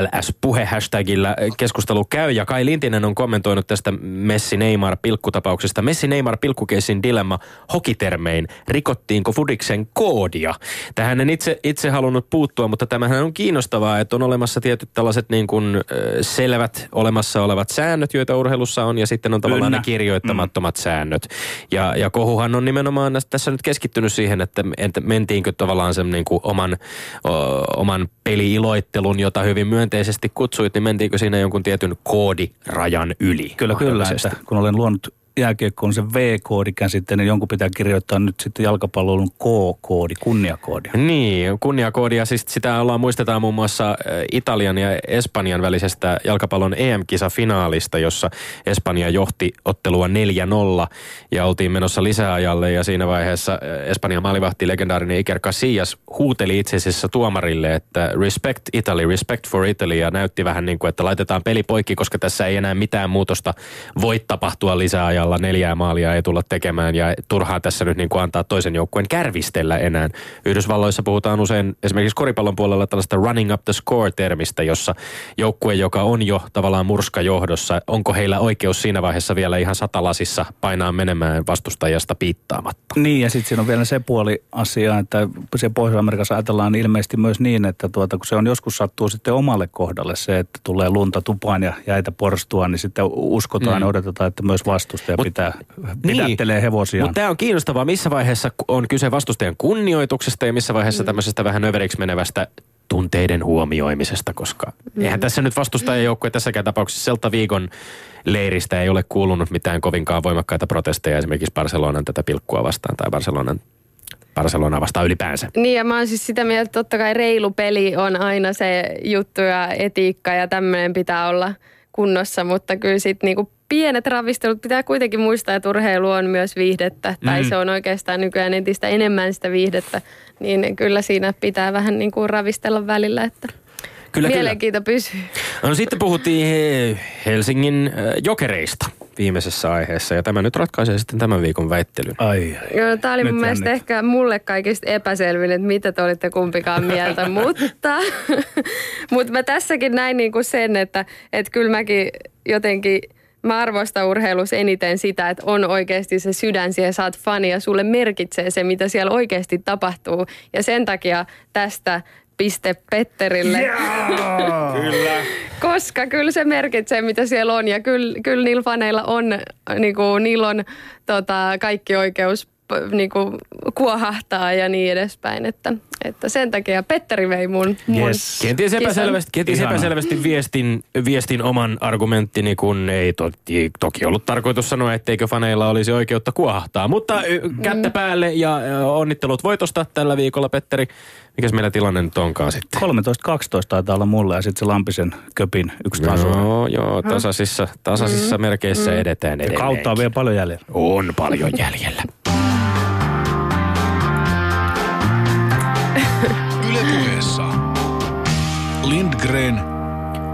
LS-puhe hashtagillä keskustelu käy ja Kai Lintinen on kommentoinut tästä Messi Neymar pilkkutapauksesta. Messi Neymar pilkkukeisin dilemma hokitermein. Rikottiinko Fudiksen koodia? Tähän en itse, itse halunnut puuttua, mutta tämähän on kiinnostavaa, että on olemassa tietyt tällaiset niin kuin, selvät olemassa olevat säännöt, joita urheilussa on, ja sitten on tavallaan Ynnä. ne kirjoittamattomat mm. säännöt. Ja, ja kohuhan on nimenomaan tässä nyt keskittynyt siihen, että, että mentiinkö tavallaan sen niin kuin oman, o, oman peliiloittelun, jota hyvin myönteisesti kutsuit, niin mentiinkö siinä jonkun tietyn koodirajan yli? Kyllä, kyllä. Että kun olen luonut jääkiekko on se V-koodi käsite, niin jonkun pitää kirjoittaa nyt sitten jalkapallon K-koodi, kunniakoodi. Niin, kunniakoodia. Siis sitä ollaan muistetaan muun muassa Italian ja Espanjan välisestä jalkapallon EM-kisafinaalista, jossa Espanja johti ottelua 4-0 ja oltiin menossa lisäajalle ja siinä vaiheessa Espanjan maalivahti legendaarinen Iker Casillas huuteli itse asiassa tuomarille, että respect Italy, respect for Italy ja näytti vähän niin kuin, että laitetaan peli poikki, koska tässä ei enää mitään muutosta voi tapahtua lisäajalla ajalla neljää maalia ei tulla tekemään ja turhaa tässä nyt niin kuin antaa toisen joukkueen kärvistellä enää. Yhdysvalloissa puhutaan usein esimerkiksi koripallon puolella tällaista running up the score-termistä, jossa joukkue, joka on jo tavallaan murskajohdossa, onko heillä oikeus siinä vaiheessa vielä ihan satalasissa painaa menemään vastustajasta piittaamatta? Niin ja sitten siinä on vielä se puoli asia, että se Pohjois-Amerikassa ajatellaan ilmeisesti myös niin, että tuota, kun se on joskus sattuu sitten omalle kohdalle se, että tulee lunta tupaan ja jäitä porstua, niin sitten uskotaan mm. ja odotetaan, että myös vastustaja Mut, pitää, pidättelee niin, hevosia. Mutta tämä on kiinnostavaa, missä vaiheessa on kyse vastustajan kunnioituksesta ja missä vaiheessa mm. tämmöisestä vähän överiksi menevästä tunteiden huomioimisesta, koska mm. eihän tässä nyt vastustajajoukkue tässäkään tapauksessa Selta viikon leiristä ei ole kuulunut mitään kovinkaan voimakkaita protesteja esimerkiksi Barcelonan tätä pilkkua vastaan tai Barcelonan Barcelona vastaan ylipäänsä. Niin ja mä oon siis sitä mieltä, että totta kai reilu peli on aina se juttu ja etiikka ja tämmöinen pitää olla kunnossa, mutta kyllä sitten niinku pienet ravistelut pitää kuitenkin muistaa, että urheilu on myös viihdettä, mm. tai se on oikeastaan nykyään entistä enemmän sitä viihdettä, niin kyllä siinä pitää vähän niin kuin ravistella välillä, että kyllä, mielenkiinto kyllä. pysyy. No sitten puhuttiin Helsingin jokereista viimeisessä aiheessa ja tämä nyt ratkaisee sitten tämän viikon väittelyn. Ai, ai. Joo, tämä oli nyt mun mielestä nyt. ehkä mulle kaikista epäselvin, että mitä te olitte kumpikaan mieltä, mutta, mutta mä tässäkin näin niin kuin sen, että, että kyllä mäkin jotenkin – mä arvostan urheilussa eniten sitä, että on oikeasti se sydän siellä, saat fani ja sulle merkitsee se, mitä siellä oikeasti tapahtuu. Ja sen takia tästä piste Petterille. Yeah! kyllä. Koska kyllä se merkitsee, mitä siellä on. Ja kyllä, kyllä niillä faneilla on, niin kuin, niillä on tota, kaikki oikeus niin kuin, kuohahtaa ja niin edespäin. Että, että sen takia Petteri vei mun, mun yes. Kenties epäselvästi, kenties epäselvästi viestin, viestin oman argumenttini, kun ei to, toki ollut tarkoitus sanoa, etteikö faneilla olisi oikeutta kuohahtaa. Mutta kättä mm. päälle ja onnittelut voitosta tällä viikolla, Petteri. Mikäs meillä tilanne nyt onkaan sitten? 13-12 taitaa olla mulla ja sitten se Lampisen köpin yksi taso. Joo, joo, tasaisissa, tasaisissa mm. merkeissä mm. edetään edelleen. Kautta on vielä paljon jäljellä. On paljon jäljellä. Lindgren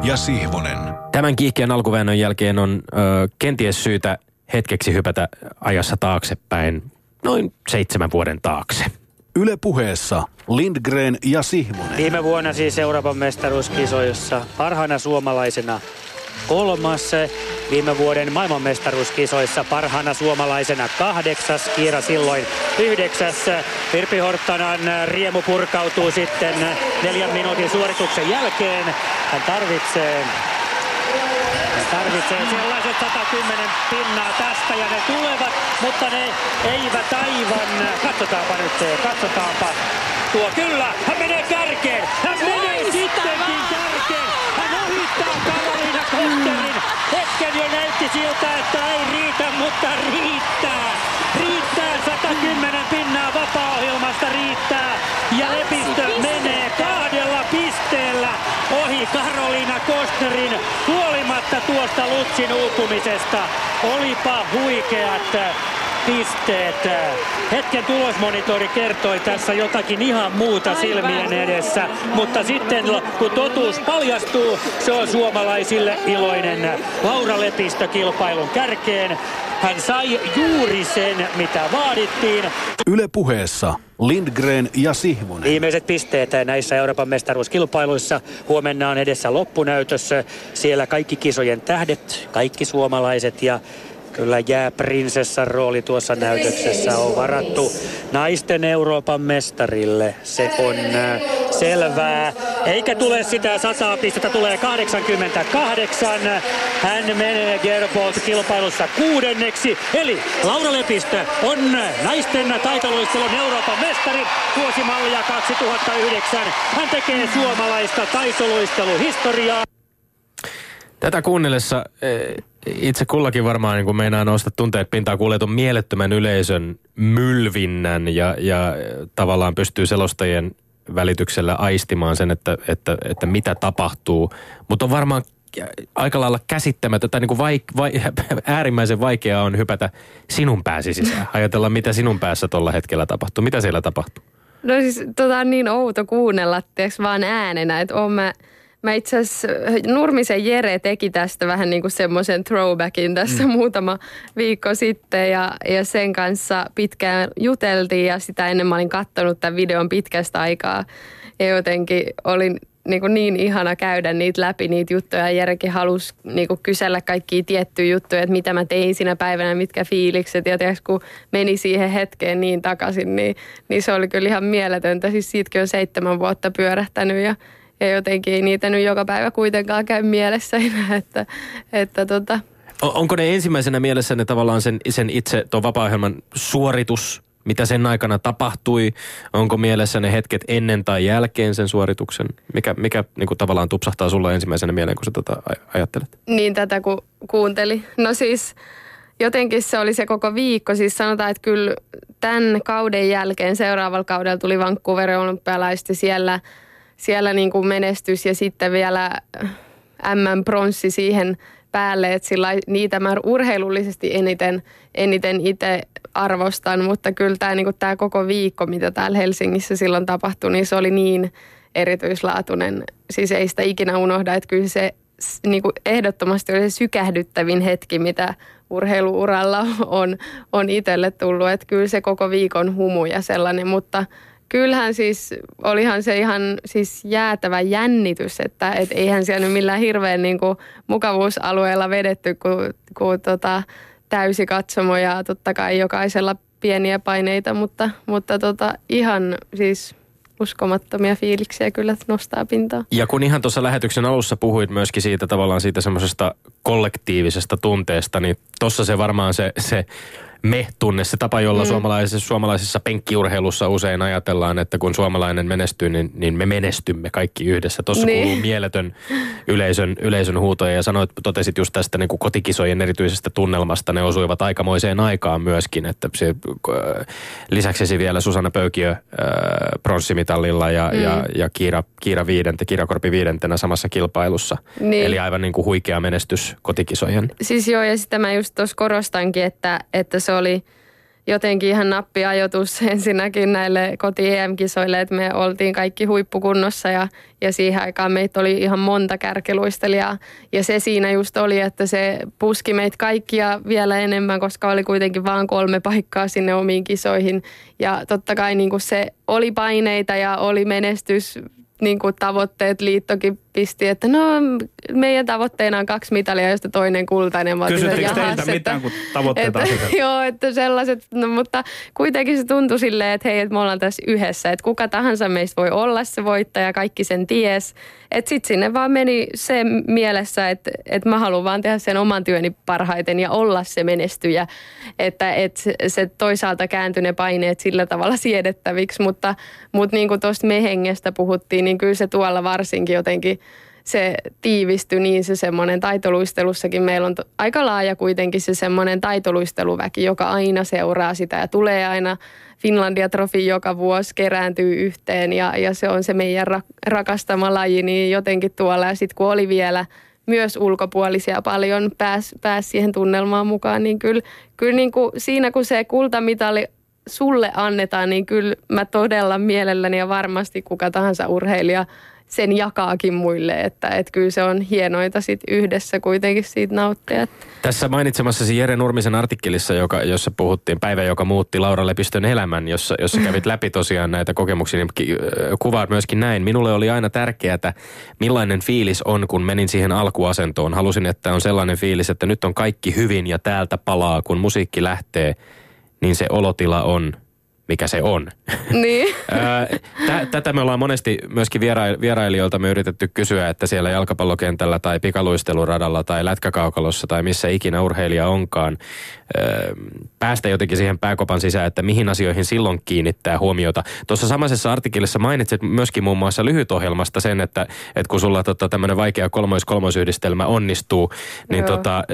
ja Sihvonen. Tämän kiihkeän alkuväännön jälkeen on ö, kenties syytä hetkeksi hypätä ajassa taaksepäin noin seitsemän vuoden taakse. Ylepuheessa Lindgren ja Sihvonen. Viime vuonna siis Euroopan mestaruuskisoissa parhaana suomalaisena kolmas viime vuoden maailmanmestaruuskisoissa parhaana suomalaisena kahdeksas, Kiira silloin yhdeksäs. Virpi Horttanan riemu purkautuu sitten neljän minuutin suorituksen jälkeen. Hän tarvitsee tarvitsee sellaiset 110 pinnaa tästä ja ne tulevat, mutta ne eivät aivan. Katsotaanpa nyt, katsotaanpa. Tuo kyllä, hän menee kärkeen, hän menee sittenkin kärkeen. Hän ohittaa Karolina Kotterin. Hetken jo näytti siltä, että ei riitä, mutta riittää. Riittää 110 pinnaa vapaa-ohjelmasta riittää. Ja Lepistö menee kahdella pisteellä ohi Karolina Kostnerin huolimatta tuosta Lutsin uupumisesta. Olipa huikeat pisteet. Hetken tulosmonitori kertoi tässä jotakin ihan muuta silmien edessä, mutta sitten kun totuus paljastuu, se on suomalaisille iloinen. Laura Lepistö kilpailun kärkeen. Hän sai juuri sen, mitä vaadittiin. Ylepuheessa Lindgren ja Sihvonen. Viimeiset pisteet näissä Euroopan mestaruuskilpailuissa. Huomenna on edessä loppunäytössä. Siellä kaikki kisojen tähdet, kaikki suomalaiset ja Kyllä jää prinsessan rooli tuossa näytöksessä on varattu naisten Euroopan mestarille. Se on äh, selvää. Eikä tule sitä 100 pistettä, tulee 88. Hän menee Gerbolt kilpailussa kuudenneksi. Eli Laura Lepistö on naisten taitoluistelun Euroopan mestari vuosimallia 2009. Hän tekee suomalaista taitoluisteluhistoriaa. Tätä kuunnellessa eh, itse kullakin varmaan niin kuin meinaa nousta tunteet pintaan, tuon mielettömän yleisön mylvinnän ja, ja tavallaan pystyy selostajien välityksellä aistimaan sen, että, että, että mitä tapahtuu. Mutta on varmaan aika lailla käsittämätöntä, tai niin kuin vaik, vai, äärimmäisen vaikeaa on hypätä sinun pääsi sisään. Ajatella, mitä sinun päässä tuolla hetkellä tapahtuu. Mitä siellä tapahtuu? No siis tota on niin outo kuunnella, tiiäks, vaan äänenä, että on mä – Mä itse asiassa, Nurmisen Jere teki tästä vähän niin kuin semmoisen throwbackin tässä mm. muutama viikko sitten ja, ja sen kanssa pitkään juteltiin ja sitä ennen mä olin katsonut tämän videon pitkästä aikaa ja jotenkin olin niin, kuin niin ihana käydä niitä läpi, niitä juttuja. Jerekin halusi niin kuin kysellä kaikkia tiettyjä juttuja, että mitä mä tein siinä päivänä, mitkä fiilikset. Ja tiiäks, kun meni siihen hetkeen niin takaisin, niin, niin se oli kyllä ihan mieletöntä. Siis siitäkin on seitsemän vuotta pyörähtänyt ja ja jotenkin ei niitä nyt joka päivä kuitenkaan käy mielessä enää, että, että tota. Onko ne ensimmäisenä mielessä ne tavallaan sen, sen itse tuon vapaa suoritus, mitä sen aikana tapahtui? Onko mielessä ne hetket ennen tai jälkeen sen suorituksen? Mikä, mikä niin kuin tavallaan tupsahtaa sulla ensimmäisenä mieleen, kun sä tätä ajattelet? Niin tätä kun kuunteli. No siis jotenkin se oli se koko viikko. Siis sanotaan, että kyllä tämän kauden jälkeen seuraavalla kaudella tuli Vancouver olympialaiset siellä – siellä niin kuin menestys ja sitten vielä M-pronssi siihen päälle, että sillä niitä mä urheilullisesti eniten, eniten itse arvostan, mutta kyllä tämä, kuin tämä koko viikko, mitä täällä Helsingissä silloin tapahtui, niin se oli niin erityislaatuinen. Siis ei sitä ikinä unohda, että kyllä se niin kuin ehdottomasti oli se sykähdyttävin hetki, mitä urheiluuralla on, on itselle tullut. Että kyllä se koko viikon humu ja sellainen, mutta – kyllähän siis, olihan se ihan siis jäätävä jännitys, että et eihän siellä nyt millään hirveän niin kuin mukavuusalueella vedetty, kun, kun tota, täysi katsomo ja totta kai jokaisella pieniä paineita, mutta, mutta tota, ihan siis uskomattomia fiiliksiä kyllä nostaa pintaa. Ja kun ihan tuossa lähetyksen alussa puhuit myöskin siitä tavallaan siitä semmoisesta kollektiivisesta tunteesta, niin tuossa se varmaan se, se me-tunne, se tapa, jolla mm. suomalaisessa, suomalaisessa penkkiurheilussa usein ajatellaan, että kun suomalainen menestyy, niin, niin me menestymme kaikki yhdessä. Tuossa niin. kuuluu mieletön yleisön, yleisön huutoja ja sanoit, totesit just tästä niin kuin kotikisojen erityisestä tunnelmasta. Ne osuivat aikamoiseen aikaan myöskin, että se, äh, lisäksi vielä Susanna Pöykiö äh, pronssimitallilla ja, mm. ja, ja Kiira, Kiira, viidente, Kiira Korpi viidentenä samassa kilpailussa. Niin. Eli aivan niin kuin huikea menestys kotikisojen. Siis joo, ja sitä mä just tuossa korostankin, että, että se oli jotenkin ihan nappiajoitus ensinnäkin näille koti-EM-kisoille, että me oltiin kaikki huippukunnossa ja, ja siihen aikaan meitä oli ihan monta kärkiluistelijaa. Ja se siinä just oli, että se puski meitä kaikkia vielä enemmän, koska oli kuitenkin vain kolme paikkaa sinne omiin kisoihin. Ja totta kai niin kuin se oli paineita ja oli menestys niin kuin tavoitteet, liittokin pisti, että no meidän tavoitteena on kaksi mitalia, josta toinen kultainen. Mä Kysyttekö teiltä että, mitään, kun tavoitteita että, Joo, että sellaiset, no, mutta kuitenkin se tuntui silleen, että hei, että me ollaan tässä yhdessä, että kuka tahansa meistä voi olla se voittaja, kaikki sen ties. Että sitten sinne vaan meni se mielessä, että, että mä haluan vaan tehdä sen oman työni parhaiten ja olla se menestyjä. Että, että se toisaalta kääntyi ne paineet sillä tavalla siedettäviksi, mutta, mutta niin kuin tuosta me hengestä puhuttiin, niin kyllä se tuolla varsinkin jotenkin se tiivistyi niin se semmoinen taitoluistelussakin. Meillä on to, aika laaja kuitenkin se semmoinen taitoluisteluväki, joka aina seuraa sitä ja tulee aina Finlandia Trofi joka vuosi kerääntyy yhteen ja, ja se on se meidän ra, rakastama laji, niin jotenkin tuolla. Ja sitten kun oli vielä myös ulkopuolisia paljon pääsi pääs siihen tunnelmaan mukaan, niin kyllä, kyllä niin kuin siinä kun se kultamitali sulle annetaan, niin kyllä mä todella mielelläni ja varmasti kuka tahansa urheilija sen jakaakin muille, että et kyllä se on hienoita sit yhdessä kuitenkin siitä nauttia. Tässä mainitsemassasi Jere Nurmisen artikkelissa, joka, jossa puhuttiin päivä, joka muutti Laura Lepistön elämän, jossa, jossa kävit läpi tosiaan näitä kokemuksia, niin kuvaat myöskin näin. Minulle oli aina tärkeää, millainen fiilis on, kun menin siihen alkuasentoon. Halusin, että on sellainen fiilis, että nyt on kaikki hyvin ja täältä palaa, kun musiikki lähtee – niin se olotila on mikä se on. Niin. Tätä me ollaan monesti myöskin vierailijoilta me yritetty kysyä, että siellä jalkapallokentällä tai pikaluisteluradalla tai lätkäkaukalossa tai missä ikinä urheilija onkaan, päästä jotenkin siihen pääkopan sisään, että mihin asioihin silloin kiinnittää huomiota. Tuossa samaisessa artikkelissa mainitsit myöskin muun muassa lyhytohjelmasta sen, että, että kun sulla tota, tämmöinen vaikea kolmois-kolmoisyhdistelmä onnistuu, niin tota,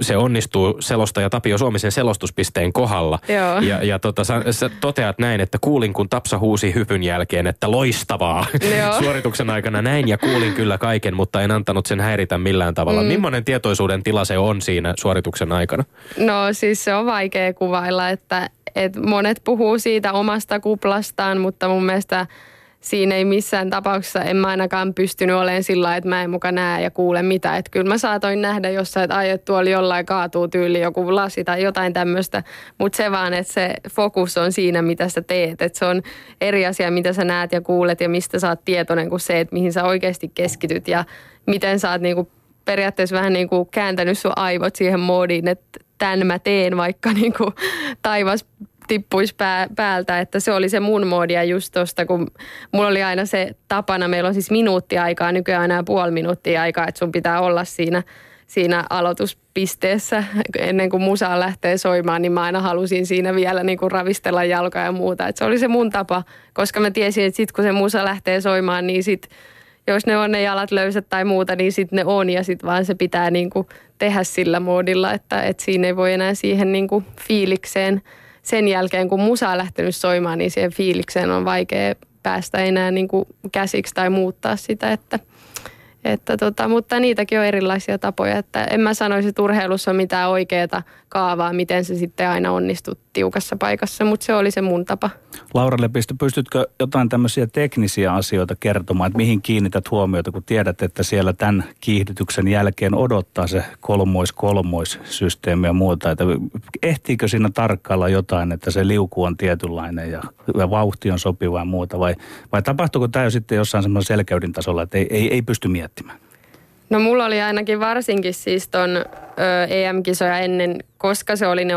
se onnistuu selostaja Tapio Suomisen selostuspisteen kohdalla. Joo. Ja, ja tota, sä, sä toteat näin, että kuulin kun Tapsa huusi hypyn jälkeen, että loistavaa suorituksen aikana näin ja kuulin kyllä kaiken, mutta en antanut sen häiritä millään tavalla. Mm. Millainen tietoisuuden tila se on siinä suorituksen aikana? No siis se on vaikea kuvailla, että, että monet puhuu siitä omasta kuplastaan, mutta mun mielestä – siinä ei missään tapauksessa, en mä ainakaan pystynyt olemaan sillä että mä en muka näe ja kuule mitä. Että kyllä mä saatoin nähdä jossain, että ai, että tuolla jollain kaatuu tyyli joku lasi tai jotain tämmöistä. Mutta se vaan, että se fokus on siinä, mitä sä teet. Että se on eri asia, mitä sä näet ja kuulet ja mistä sä oot tietoinen kuin se, että mihin sä oikeasti keskityt ja miten sä oot niinku periaatteessa vähän niin kääntänyt sun aivot siihen moodiin, että tämän mä teen, vaikka niin taivas tippuisi pää, päältä, että se oli se mun moodia just tosta, kun mulla oli aina se tapana, meillä on siis minuutti aikaa, nykyään enää puoli minuuttia aikaa, että sun pitää olla siinä, siinä aloituspisteessä ennen kuin musa lähtee soimaan, niin mä aina halusin siinä vielä niin kuin ravistella jalkaa ja muuta. Että se oli se mun tapa, koska mä tiesin, että sit kun se musa lähtee soimaan, niin sit jos ne on ne jalat löysät tai muuta, niin sitten ne on ja sitten vaan se pitää niin tehdä sillä moodilla, että, että siinä ei voi enää siihen niin fiilikseen – sen jälkeen, kun musa on lähtenyt soimaan, niin siihen fiilikseen on vaikea päästä enää niin kuin käsiksi tai muuttaa sitä, että – että tota, mutta niitäkin on erilaisia tapoja, että en mä sanoisi, että urheilussa on mitään oikeaa kaavaa, miten se sitten aina onnistuu tiukassa paikassa, mutta se oli se mun tapa. Laura Lepistö, pystytkö jotain tämmöisiä teknisiä asioita kertomaan, että mihin kiinnität huomiota, kun tiedät, että siellä tämän kiihdytyksen jälkeen odottaa se kolmois-kolmois-systeemi ja muuta, että ehtiikö siinä tarkkailla jotain, että se liuku on tietynlainen ja, vauhti on sopiva ja muuta, vai, vai tapahtuuko tämä sitten jossain semmoisen selkeydin tasolla, että ei, ei, ei pysty miettimään? No mulla oli ainakin varsinkin siis ton EM-kisoja ennen, koska se oli ne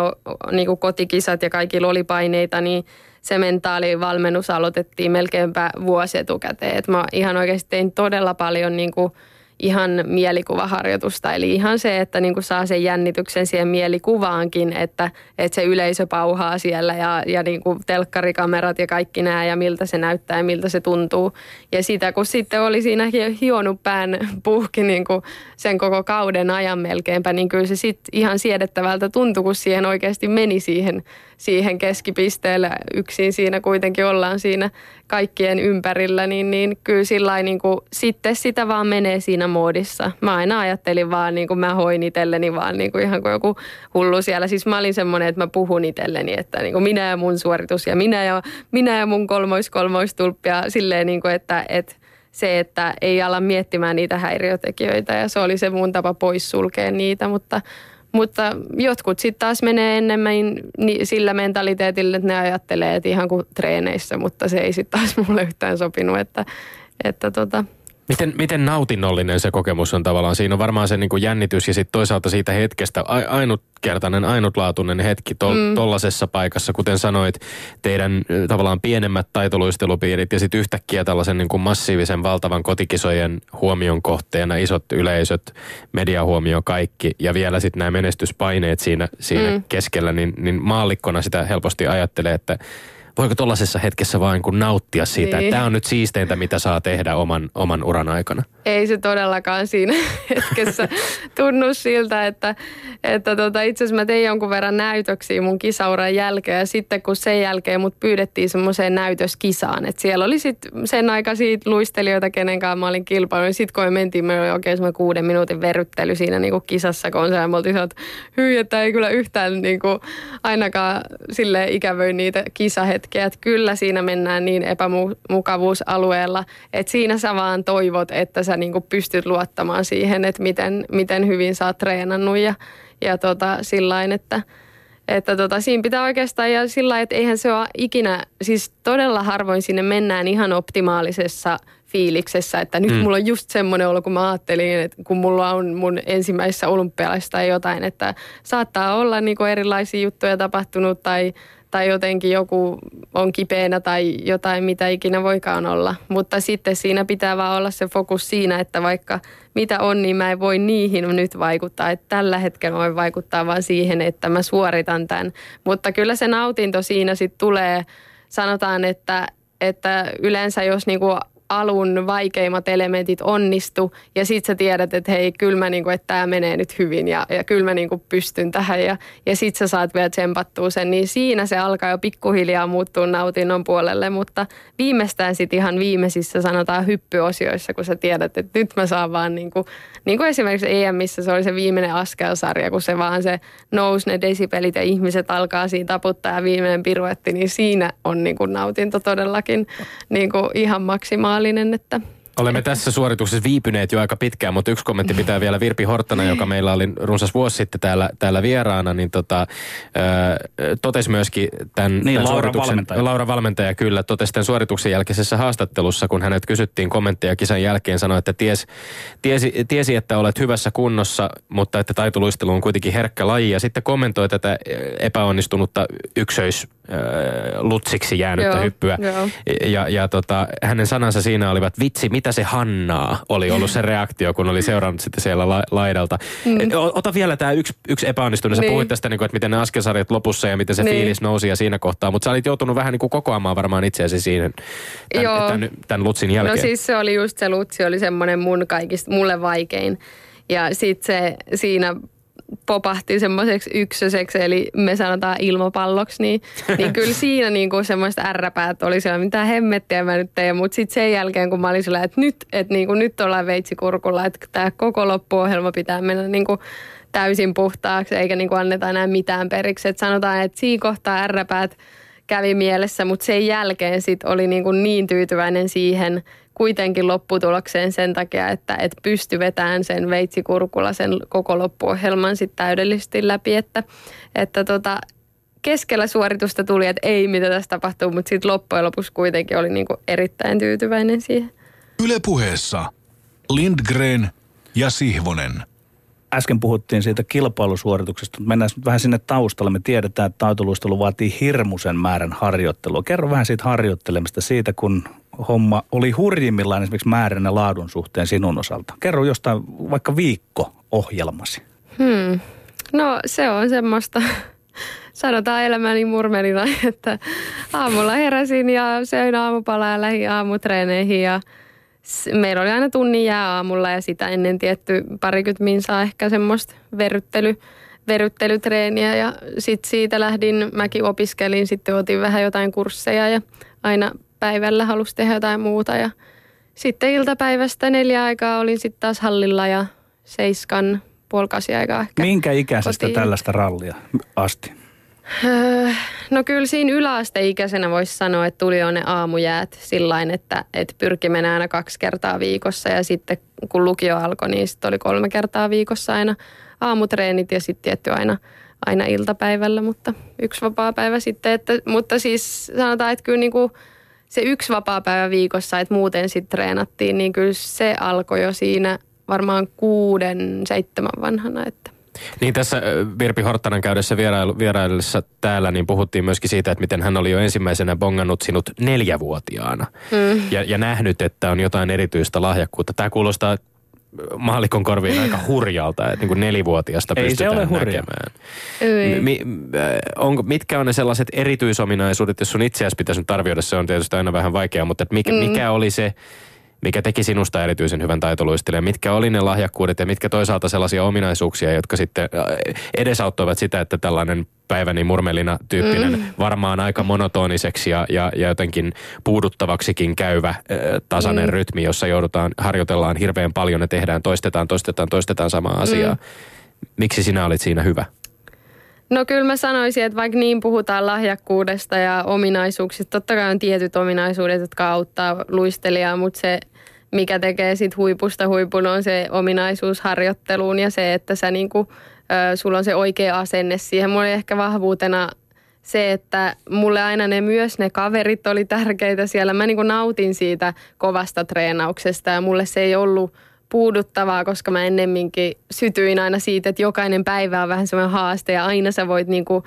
niinku kotikisat ja kaikilla oli paineita, niin se mentaalivalmennus aloitettiin melkeinpä vuosi etukäteen. Et mä ihan oikeasti tein todella paljon niinku ihan mielikuvaharjoitusta. Eli ihan se, että niin kuin saa sen jännityksen siihen mielikuvaankin, että, että se yleisö pauhaa siellä ja, ja niin kuin telkkarikamerat ja kaikki nämä ja miltä se näyttää ja miltä se tuntuu. Ja sitä kun sitten oli siinä hionut pään puhki niin kuin sen koko kauden ajan melkeinpä, niin kyllä se sitten ihan siedettävältä tuntui, kun siihen oikeasti meni siihen, siihen keskipisteelle. Yksin siinä kuitenkin ollaan siinä kaikkien ympärillä, niin, niin kyllä sillä niin kuin, sitten sitä vaan menee siinä moodissa. Mä aina ajattelin vaan, niin kuin mä hoin itselleni vaan niin kuin ihan kuin joku hullu siellä. Siis mä olin semmoinen, että mä puhun itselleni, että niin kuin minä ja mun suoritus ja minä ja, minä ja mun kolmois kolmoistulppi silleen niin kuin, että, että se, että ei ala miettimään niitä häiriötekijöitä ja se oli se mun tapa poissulkea niitä, mutta mutta jotkut sitten taas menee enemmän sillä mentaliteetillä, että ne ajattelee, että ihan kuin treeneissä, mutta se ei sitten taas mulle yhtään sopinut, että, että tota, Miten, miten nautinnollinen se kokemus on tavallaan? Siinä on varmaan se niin kuin jännitys ja sitten toisaalta siitä hetkestä a- ainutkertainen, ainutlaatuinen hetki to- mm. tollasessa paikassa. Kuten sanoit, teidän tavallaan pienemmät taitoluistelupiirit ja sitten yhtäkkiä tällaisen niin kuin massiivisen valtavan kotikisojen huomion kohteena isot yleisöt, mediahuomio kaikki ja vielä sitten nämä menestyspaineet siinä, siinä mm. keskellä, niin, niin maallikkona sitä helposti ajattelee, että voiko tuollaisessa hetkessä vain kun nauttia siitä, niin. että tämä on nyt siisteintä, mitä saa tehdä oman, oman uran aikana? Ei se todellakaan siinä hetkessä tunnu siltä, että, että tota, itse asiassa mä tein jonkun verran näytöksiä mun kisauran jälkeen ja sitten kun sen jälkeen mut pyydettiin semmoiseen näytöskisaan, että siellä oli sitten sen aikaisia luistelijoita, kenen kanssa mä olin kilpailu, niin sitten kun me mentiin, meillä oli oikein semmoinen kuuden minuutin verryttely siinä niin kuin kisassa, kun se me oltiin että hyi, että ei kyllä yhtään niin kuin, ainakaan sille ikävöi niitä kisahetkiä, että kyllä siinä mennään niin epämukavuusalueella, että siinä sä vaan toivot, että sä niin kuin pystyt luottamaan siihen, että miten, miten hyvin sä oot treenannut ja, ja tota, sillain, että, että tota, siinä pitää oikeastaan ja sillä että eihän se ole ikinä, siis todella harvoin sinne mennään ihan optimaalisessa fiiliksessä, että nyt mm. mulla on just semmoinen olo, kun mä ajattelin, että kun mulla on mun ensimmäisessä olympialaisessa tai jotain, että saattaa olla niin erilaisia juttuja tapahtunut tai, tai jotenkin joku on kipeänä tai jotain, mitä ikinä voikaan olla. Mutta sitten siinä pitää vaan olla se fokus siinä, että vaikka mitä on, niin mä en voi niihin nyt vaikuttaa. Että tällä hetkellä voi vaikuttaa vaan siihen, että mä suoritan tämän. Mutta kyllä se nautinto siinä sitten tulee, sanotaan, että, että yleensä jos niinku alun vaikeimmat elementit onnistu. Ja sit sä tiedät, että hei, kyllä mä niinku, että tämä menee nyt hyvin ja, ja kyllä mä niinku pystyn tähän. Ja, ja sit sä saat vielä tsempattua sen, niin siinä se alkaa jo pikkuhiljaa muuttua nautinnon puolelle, mutta viimeistään sit ihan viimeisissä sanotaan hyppyosioissa, kun sä tiedät, että nyt mä saan vaan niinku, niin kuin esimerkiksi EMissä se oli se viimeinen askelsarja, kun se vaan se nousi ne desipelit ja ihmiset alkaa siinä taputtaa ja viimeinen piruetti, niin siinä on niinku nautinto todellakin niinku ihan maksimaalinen että Olemme tässä suorituksessa viipyneet jo aika pitkään, mutta yksi kommentti pitää vielä Virpi Horttana, joka meillä oli runsas vuosi sitten täällä, täällä vieraana, niin tota, ö, totesi myöskin tämän, niin, tämän Laura suorituksen, valmentaja. Laura valmentaja kyllä, totesi tämän suorituksen jälkeisessä haastattelussa, kun hänet kysyttiin kommentteja kisan jälkeen, sanoi, että ties, tiesi, tiesi, että olet hyvässä kunnossa, mutta että taitoluistelu on kuitenkin herkkä laji, ja sitten kommentoi tätä epäonnistunutta ykseis lutsiksi jäänyttä Joo, hyppyä. joo. Ja, ja tota, hänen sanansa siinä olivat, vitsi, mitä se Hannaa oli ollut se reaktio, kun oli seurannut sitten siellä la, laidalta. Mm. Ota vielä tämä yksi, yksi epäonnistunut. Sä Niin. puhuit tästä, niin kuin, että miten ne askelsarjat lopussa ja miten se Niin. fiilis nousi ja siinä kohtaa. Mutta sä olit joutunut vähän niin kuin kokoamaan varmaan itseäsi siinä tämän, tämän, tämän lutsin jälkeen. No siis se oli just se lutsi, oli semmoinen mun kaikista, mulle vaikein. Ja sitten se siinä popahti semmoiseksi ykköseksi, eli me sanotaan ilmapalloksi, niin, niin kyllä siinä niinku semmoista ärräpäät oli siellä, mitä hemmettiä mä nyt teen, mutta sitten sen jälkeen, kun mä olin sillä, että nyt, että niinku, nyt ollaan veitsikurkulla, että tämä koko loppuohjelma pitää mennä niinku täysin puhtaaksi, eikä niinku anneta enää mitään periksi. Et sanotaan, että siinä kohtaa ärräpäät kävi mielessä, mutta sen jälkeen sit oli niin, kuin niin tyytyväinen siihen kuitenkin lopputulokseen sen takia, että et pysty vetämään sen veitsikurkulla sen koko loppuohjelman sit täydellisesti läpi, että, että tota, keskellä suoritusta tuli, että ei mitä tässä tapahtuu, mutta sitten loppujen lopuksi kuitenkin oli niin kuin erittäin tyytyväinen siihen. Yle puheessa Lindgren ja Sihvonen. Äsken puhuttiin siitä kilpailusuorituksesta, mutta mennään vähän sinne taustalle. Me tiedetään, että taitoluistelu vaatii hirmuisen määrän harjoittelua. Kerro vähän siitä harjoittelemista, siitä kun homma oli hurjimmillaan esimerkiksi määrän ja laadun suhteen sinun osalta. Kerro jostain vaikka viikko ohjelmasi. Hmm. No se on semmoista, sanotaan elämäni murmelina, että aamulla heräsin ja söin aamupalaa ja lähdin aamutreeneihin ja meillä oli aina tunnin jää aamulla ja sitä ennen tietty parikymmentä minsaa ehkä semmoista verryttely, verryttelytreeniä ja sitten siitä lähdin, mäkin opiskelin, sitten otin vähän jotain kursseja ja aina päivällä halusi tehdä jotain muuta ja sitten iltapäivästä neljä aikaa olin sitten taas hallilla ja seiskan puoli aikaa ehkä. Minkä ikäisestä kotiin. tällaista rallia asti? Öö, No kyllä siinä yläasteikäisenä voisi sanoa, että tuli jo ne aamujäät sillain, että, että pyrki mennä aina kaksi kertaa viikossa ja sitten kun lukio alkoi, niin sitten oli kolme kertaa viikossa aina aamutreenit ja sitten tietty aina, aina iltapäivällä, mutta yksi vapaa päivä sitten. Että, mutta siis sanotaan, että kyllä niinku se yksi vapaa päivä viikossa, että muuten sitten treenattiin, niin kyllä se alkoi jo siinä varmaan kuuden, seitsemän vanhana. Että. Niin tässä Virpi Horttanan käydessä vierailu, vieraillessa täällä, niin puhuttiin myöskin siitä, että miten hän oli jo ensimmäisenä bongannut sinut neljävuotiaana. Mm. Ja, ja nähnyt, että on jotain erityistä lahjakkuutta. Tämä kuulostaa maallikon korviin aika hurjalta, että niin kuin nelivuotiasta Ei pystytään se ole hurja. näkemään. Ei. Mi, onko, mitkä on ne sellaiset erityisominaisuudet, jos sun itseäsi pitäisi nyt arvioida, se on tietysti aina vähän vaikeaa, mutta että mikä, mm. mikä oli se, mikä teki sinusta erityisen hyvän taitoluistelijan? Mitkä oli ne lahjakkuudet ja mitkä toisaalta sellaisia ominaisuuksia, jotka sitten äh, edesauttoivat sitä, että tällainen päiväni murmelina tyyppinen mm. varmaan aika monotoniseksi ja, ja, ja jotenkin puuduttavaksikin käyvä äh, tasainen mm. rytmi, jossa joudutaan, harjoitellaan hirveän paljon ja tehdään, toistetaan, toistetaan, toistetaan samaa asiaa. Mm. Miksi sinä olit siinä hyvä? No kyllä mä sanoisin, että vaikka niin puhutaan lahjakkuudesta ja ominaisuuksista, totta kai on tietyt ominaisuudet, jotka auttaa luistelijaa, mutta se mikä tekee sit huipusta huipun on se ominaisuus harjoitteluun ja se, että sä niinku, ö, sulla on se oikea asenne siihen. Mulla oli ehkä vahvuutena se, että mulle aina ne myös ne kaverit oli tärkeitä siellä. Mä niinku nautin siitä kovasta treenauksesta ja mulle se ei ollut puuduttavaa, koska mä ennemminkin sytyin aina siitä, että jokainen päivä on vähän semmoinen haaste ja aina sä voit niinku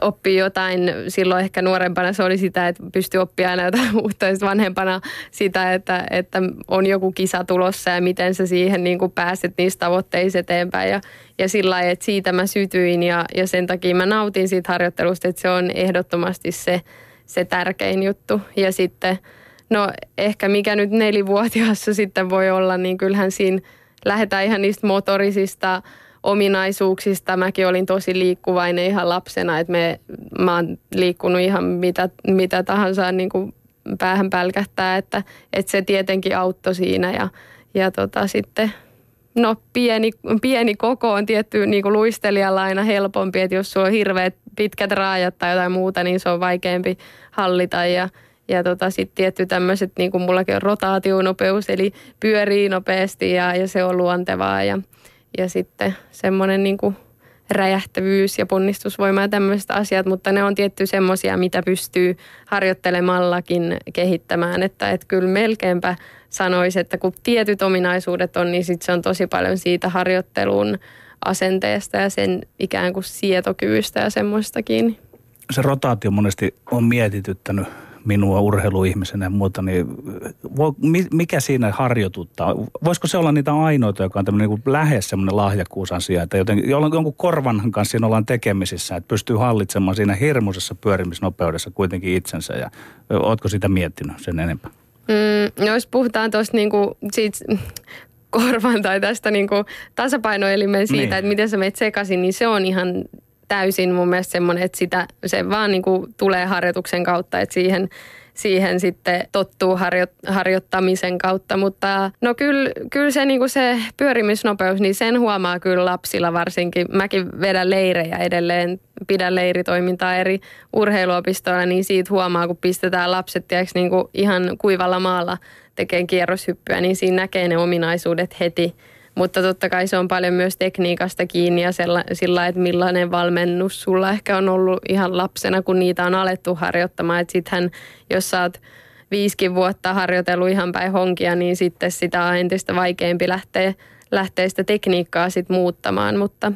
oppia jotain. Silloin ehkä nuorempana se oli sitä, että pystyy oppia aina jotain uutta ja vanhempana sitä, että, että on joku kisa tulossa ja miten sä siihen niinku pääset niistä tavoitteista eteenpäin. Ja, ja sillä lailla, että siitä mä sytyin ja, ja sen takia mä nautin siitä harjoittelusta, että se on ehdottomasti se, se tärkein juttu. Ja sitten No ehkä mikä nyt nelivuotiaassa sitten voi olla, niin kyllähän siinä lähdetään ihan niistä motorisista ominaisuuksista. Mäkin olin tosi liikkuvainen ihan lapsena, että me, mä oon liikkunut ihan mitä, mitä tahansa niin kuin päähän pälkähtää, että, että se tietenkin auttoi siinä ja, ja tota, sitten No pieni, pieni koko on tietty niin kuin luistelijalla aina helpompi, että jos sulla on hirveät pitkät raajat tai jotain muuta, niin se on vaikeampi hallita ja, ja tota, sitten tietty tämmöiset, niin kuin mullakin on rotaationopeus, eli pyörii nopeasti ja, ja se on luontevaa. Ja, ja sitten semmoinen niin kuin räjähtävyys ja ponnistusvoima ja tämmöiset asiat, mutta ne on tietty semmoisia, mitä pystyy harjoittelemallakin kehittämään. Että et kyllä melkeinpä sanoisi, että kun tietyt ominaisuudet on, niin sitten se on tosi paljon siitä harjoittelun asenteesta ja sen ikään kuin sietokyvystä ja semmoistakin. Se rotaatio monesti on mietityttänyt minua urheiluihmisenä ja muuta, niin mikä siinä harjoituttaa? Voisiko se olla niitä ainoita, joka on tämmöinen niin lähes semmoinen lahjakkuusasia, että joten, jonkun korvan kanssa siinä ollaan tekemisissä, että pystyy hallitsemaan siinä hirmuisessa pyörimisnopeudessa kuitenkin itsensä ja ootko sitä miettinyt sen enempää? Mm, no jos puhutaan tuosta niinku, siitä korvan tai tästä niinku tasapainoelimen siitä, niin. että miten sä menet sekaisin, niin se on ihan täysin mun mielestä semmoinen, että sitä, se vaan niin kuin tulee harjoituksen kautta, että siihen, siihen sitten tottuu harjo, harjoittamisen kautta. Mutta no kyllä, kyllä se, niin kuin se pyörimisnopeus, niin sen huomaa kyllä lapsilla varsinkin. Mäkin vedän leirejä edelleen, pidän leiritoimintaa eri urheiluopistoilla, niin siitä huomaa, kun pistetään lapset tiiäks, niin kuin ihan kuivalla maalla tekee kierroshyppyä, niin siinä näkee ne ominaisuudet heti – mutta totta kai se on paljon myös tekniikasta kiinni ja sillä, sillä että millainen valmennus sulla ehkä on ollut ihan lapsena, kun niitä on alettu harjoittamaan. Että sittenhän, jos sä oot viisikin vuotta harjoitellut ihan päin honkia, niin sitten sitä on entistä vaikeampi lähteä, lähteä sitä tekniikkaa sit muuttamaan. Mutta,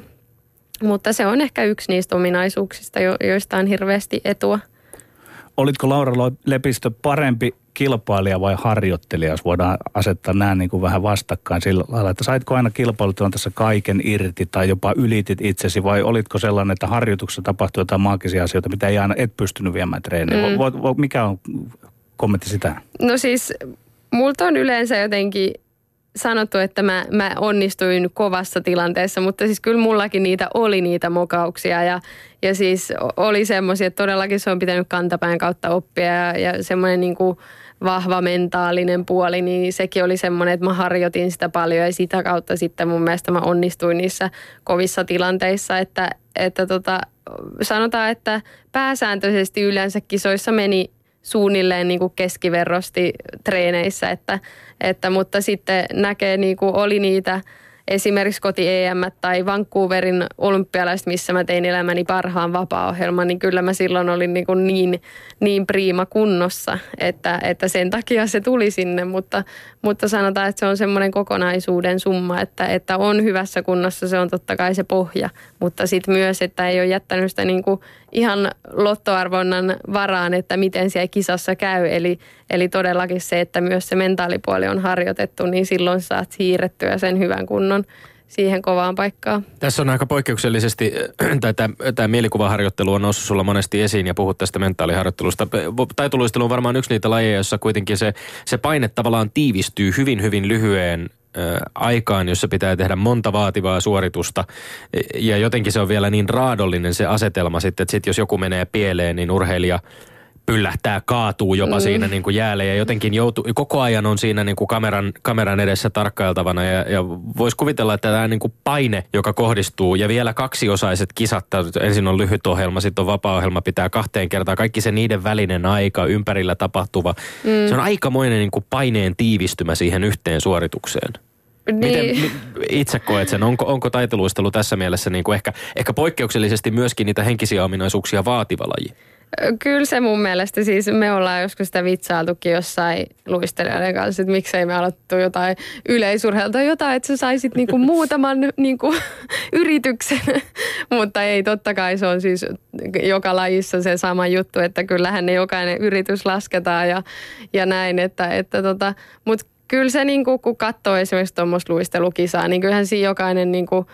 mutta se on ehkä yksi niistä ominaisuuksista, joista on hirveästi etua. Olitko Laura Lepistö parempi kilpailija vai harjoittelija, jos voidaan asettaa nämä niin kuin vähän vastakkain sillä lailla, että saitko aina kilpailutilanteessa kaiken irti tai jopa ylitit itsesi vai olitko sellainen, että harjoituksessa tapahtui jotain maagisia asioita, mitä ei aina et pystynyt viemään treeniin? Mm. Vo, vo, mikä on kommentti sitä? No siis multa on yleensä jotenkin sanottu, että mä, mä onnistuin kovassa tilanteessa, mutta siis kyllä mullakin niitä oli niitä mokauksia ja, ja siis oli semmoisia, että todellakin se on pitänyt kantapään kautta oppia ja, ja semmoinen niin kuin vahva mentaalinen puoli, niin sekin oli semmoinen, että mä harjoitin sitä paljon ja sitä kautta sitten mun mielestä mä onnistuin niissä kovissa tilanteissa, että, että tota, sanotaan, että pääsääntöisesti yleensä kisoissa meni suunnilleen niin kuin keskiverrosti treeneissä, että, että, mutta sitten näkee, niin kuin oli niitä esimerkiksi koti EM tai Vancouverin olympialaiset, missä mä tein elämäni parhaan vapaa-ohjelman, niin kyllä mä silloin olin niin, kuin niin, niin priima kunnossa, että, että sen takia se tuli sinne, mutta, mutta sanotaan, että se on semmoinen kokonaisuuden summa, että, että on hyvässä kunnossa, se on totta kai se pohja, mutta sitten myös, että ei ole jättänyt sitä niin kuin ihan lottoarvonnan varaan, että miten siellä kisassa käy, eli, eli todellakin se, että myös se mentaalipuoli on harjoitettu, niin silloin saat siirrettyä sen hyvän kunnon siihen kovaan paikkaan. Tässä on aika poikkeuksellisesti, tai tämä mielikuvaharjoittelu on noussut sulla monesti esiin ja puhut tästä mentaaliharjoittelusta. Taitoluistelu on varmaan yksi niitä lajeja, jossa kuitenkin se, se paine tavallaan tiivistyy hyvin, hyvin lyhyen aikaan, jossa pitää tehdä monta vaativaa suoritusta. Ja jotenkin se on vielä niin raadollinen se asetelma sitten, että sit jos joku menee pieleen, niin urheilija – pyllähtää, kaatuu jopa mm. siinä niin kuin jäälle ja jotenkin joutuu, koko ajan on siinä niin kuin kameran, kameran edessä tarkkailtavana ja, ja voisi kuvitella, että tämä niin kuin paine, joka kohdistuu ja vielä kaksiosaiset kisat, ensin on lyhyt ohjelma, sitten on vapaa-ohjelma, pitää kahteen kertaan, kaikki se niiden välinen aika, ympärillä tapahtuva, mm. se on aikamoinen niin kuin paineen tiivistymä siihen yhteen suoritukseen. Niin. Miten itse koet sen? Onko, onko taiteluistelu tässä mielessä niin kuin ehkä, ehkä poikkeuksellisesti myöskin niitä henkisiä ominaisuuksia vaativa laji? Kyllä se mun mielestä, siis me ollaan joskus sitä vitsailtukin jossain luistelijoiden kanssa, että miksei me aloittu jotain yleisurheilta jotain, että sä saisit niinku muutaman niinku yrityksen. Mutta ei, totta kai se on siis joka lajissa se sama juttu, että kyllähän ne jokainen yritys lasketaan ja, ja näin, että, että tota, mutta kyllä se niinku, kun katsoo esimerkiksi tuommoista luistelukisaa, niin kyllähän siinä jokainen niinku,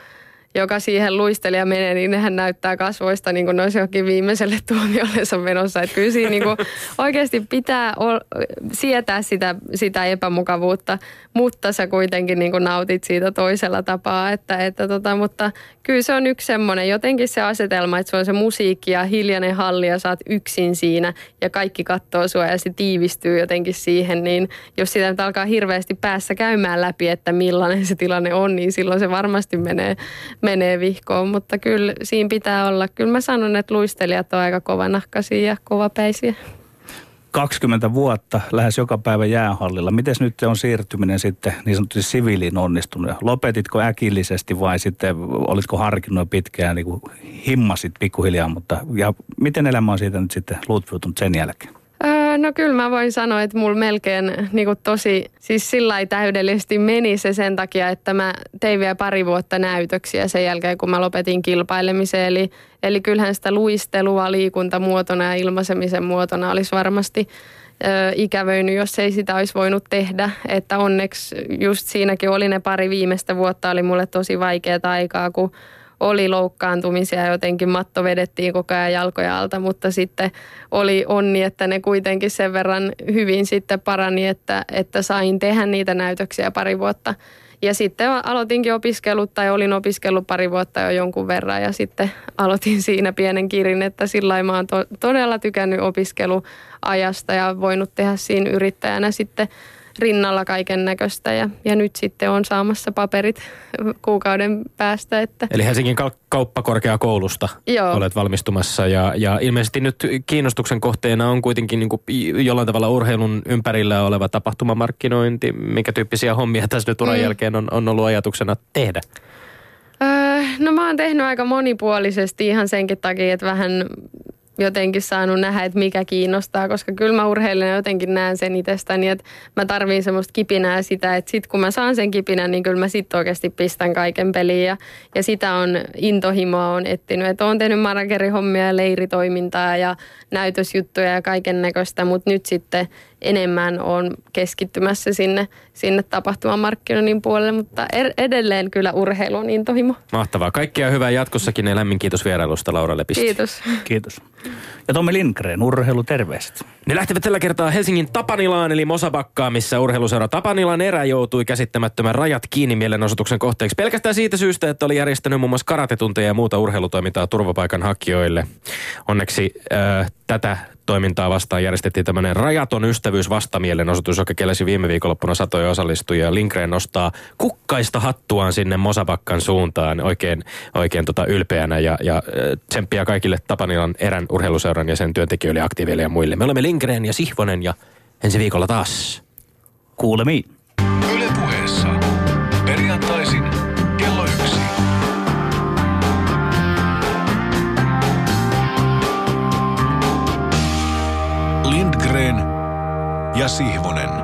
joka siihen luistelija menee, niin nehän näyttää kasvoista niin kuin ne olisi johonkin viimeiselle tuomiollensa menossa. Että kyllä siinä niin kuin oikeasti pitää ol, sietää sitä, sitä epämukavuutta, mutta sä kuitenkin niin kuin nautit siitä toisella tapaa. Että, että tota, mutta kyllä se on yksi semmoinen, jotenkin se asetelma, että se on se musiikki ja hiljainen halli ja sä oot yksin siinä ja kaikki katsoo sua ja se tiivistyy jotenkin siihen, niin jos sitä nyt alkaa hirveästi päässä käymään läpi, että millainen se tilanne on, niin silloin se varmasti menee, menee vihkoon, mutta kyllä siinä pitää olla. Kyllä mä sanon, että luistelijat on aika kovanahkaisia ja kovapäisiä. 20 vuotta lähes joka päivä jäähallilla. Miten nyt on siirtyminen sitten niin sanotusti siviiliin onnistunut? Lopetitko äkillisesti vai sitten olitko harkinnut pitkään, niin kuin himmasit pikkuhiljaa, mutta ja miten elämä on siitä nyt sitten luutviutunut sen jälkeen? Öö, no kyllä mä voin sanoa, että mulla melkein niin kuin tosi, siis sillä täydellisesti meni se sen takia, että mä tein vielä pari vuotta näytöksiä sen jälkeen, kun mä lopetin kilpailemisen. Eli, eli kyllähän sitä luistelua liikuntamuotona ja ilmaisemisen muotona olisi varmasti ö, ikävöinyt, jos ei sitä olisi voinut tehdä. Että onneksi just siinäkin oli ne pari viimeistä vuotta, oli mulle tosi vaikeaa aikaa, kun oli loukkaantumisia, jotenkin matto vedettiin koko ajan jalkoja alta, mutta sitten oli onni, että ne kuitenkin sen verran hyvin sitten parani, että, että sain tehdä niitä näytöksiä pari vuotta. Ja sitten aloitinkin opiskelut tai olin opiskellut pari vuotta jo jonkun verran ja sitten aloitin siinä pienen kirin, että sillä mä oon to- todella tykännyt opiskeluajasta ja voinut tehdä siinä yrittäjänä sitten rinnalla kaiken näköistä ja, ja nyt sitten on saamassa paperit kuukauden päästä. Että. Eli Helsingin kauppakorkeakoulusta Joo. olet valmistumassa ja, ja ilmeisesti nyt kiinnostuksen kohteena on kuitenkin niin kuin jollain tavalla urheilun ympärillä oleva tapahtumamarkkinointi. Minkä tyyppisiä hommia tässä nyt uran mm. jälkeen on, on ollut ajatuksena tehdä? Öö, no mä oon tehnyt aika monipuolisesti ihan senkin takia, että vähän jotenkin saanut nähdä, että mikä kiinnostaa, koska kyllä mä urheilijana jotenkin näen sen itsestäni, että mä tarviin semmoista kipinää sitä, että sit kun mä saan sen kipinän, niin kyllä mä sitten oikeasti pistän kaiken peliin ja, ja sitä on intohimoa on etsinyt, että oon tehnyt managerihommia ja leiritoimintaa ja näytösjuttuja ja kaiken näköistä, mutta nyt sitten enemmän on keskittymässä sinne, sinne tapahtumamarkkinoinnin puolelle, mutta er, edelleen kyllä urheilu on intohimo. Mahtavaa. Kaikkea hyvää jatkossakin ja lämmin kiitos vierailusta Laura Lepistä. Kiitos. Kiitos. Ja Tommi Lindgren, urheiluterveiset. Ne lähtevät tällä kertaa Helsingin Tapanilaan eli Mosabakkaan, missä urheiluseura Tapanilan erä joutui käsittämättömän rajat kiinni mielenosoituksen kohteeksi. Pelkästään siitä syystä, että oli järjestänyt muun muassa karatetunteja ja muuta urheilutoimintaa turvapaikanhakijoille. Onneksi äh, tätä toimintaa vastaan järjestettiin tämmöinen rajaton ystävyys vastamielenosoitus, joka kelesi viime viikonloppuna satoja osallistujia. Lindgren nostaa kukkaista hattuaan sinne Mosabakkan suuntaan oikein, oikein tota ylpeänä ja, ja tsemppiä kaikille Tapanilan erän urheiluseuran ja sen työntekijöille, aktiiveille ja muille. Me olemme Lindgren ja Sihvonen ja ensi viikolla taas kuulemiin. Ja Sihvonen.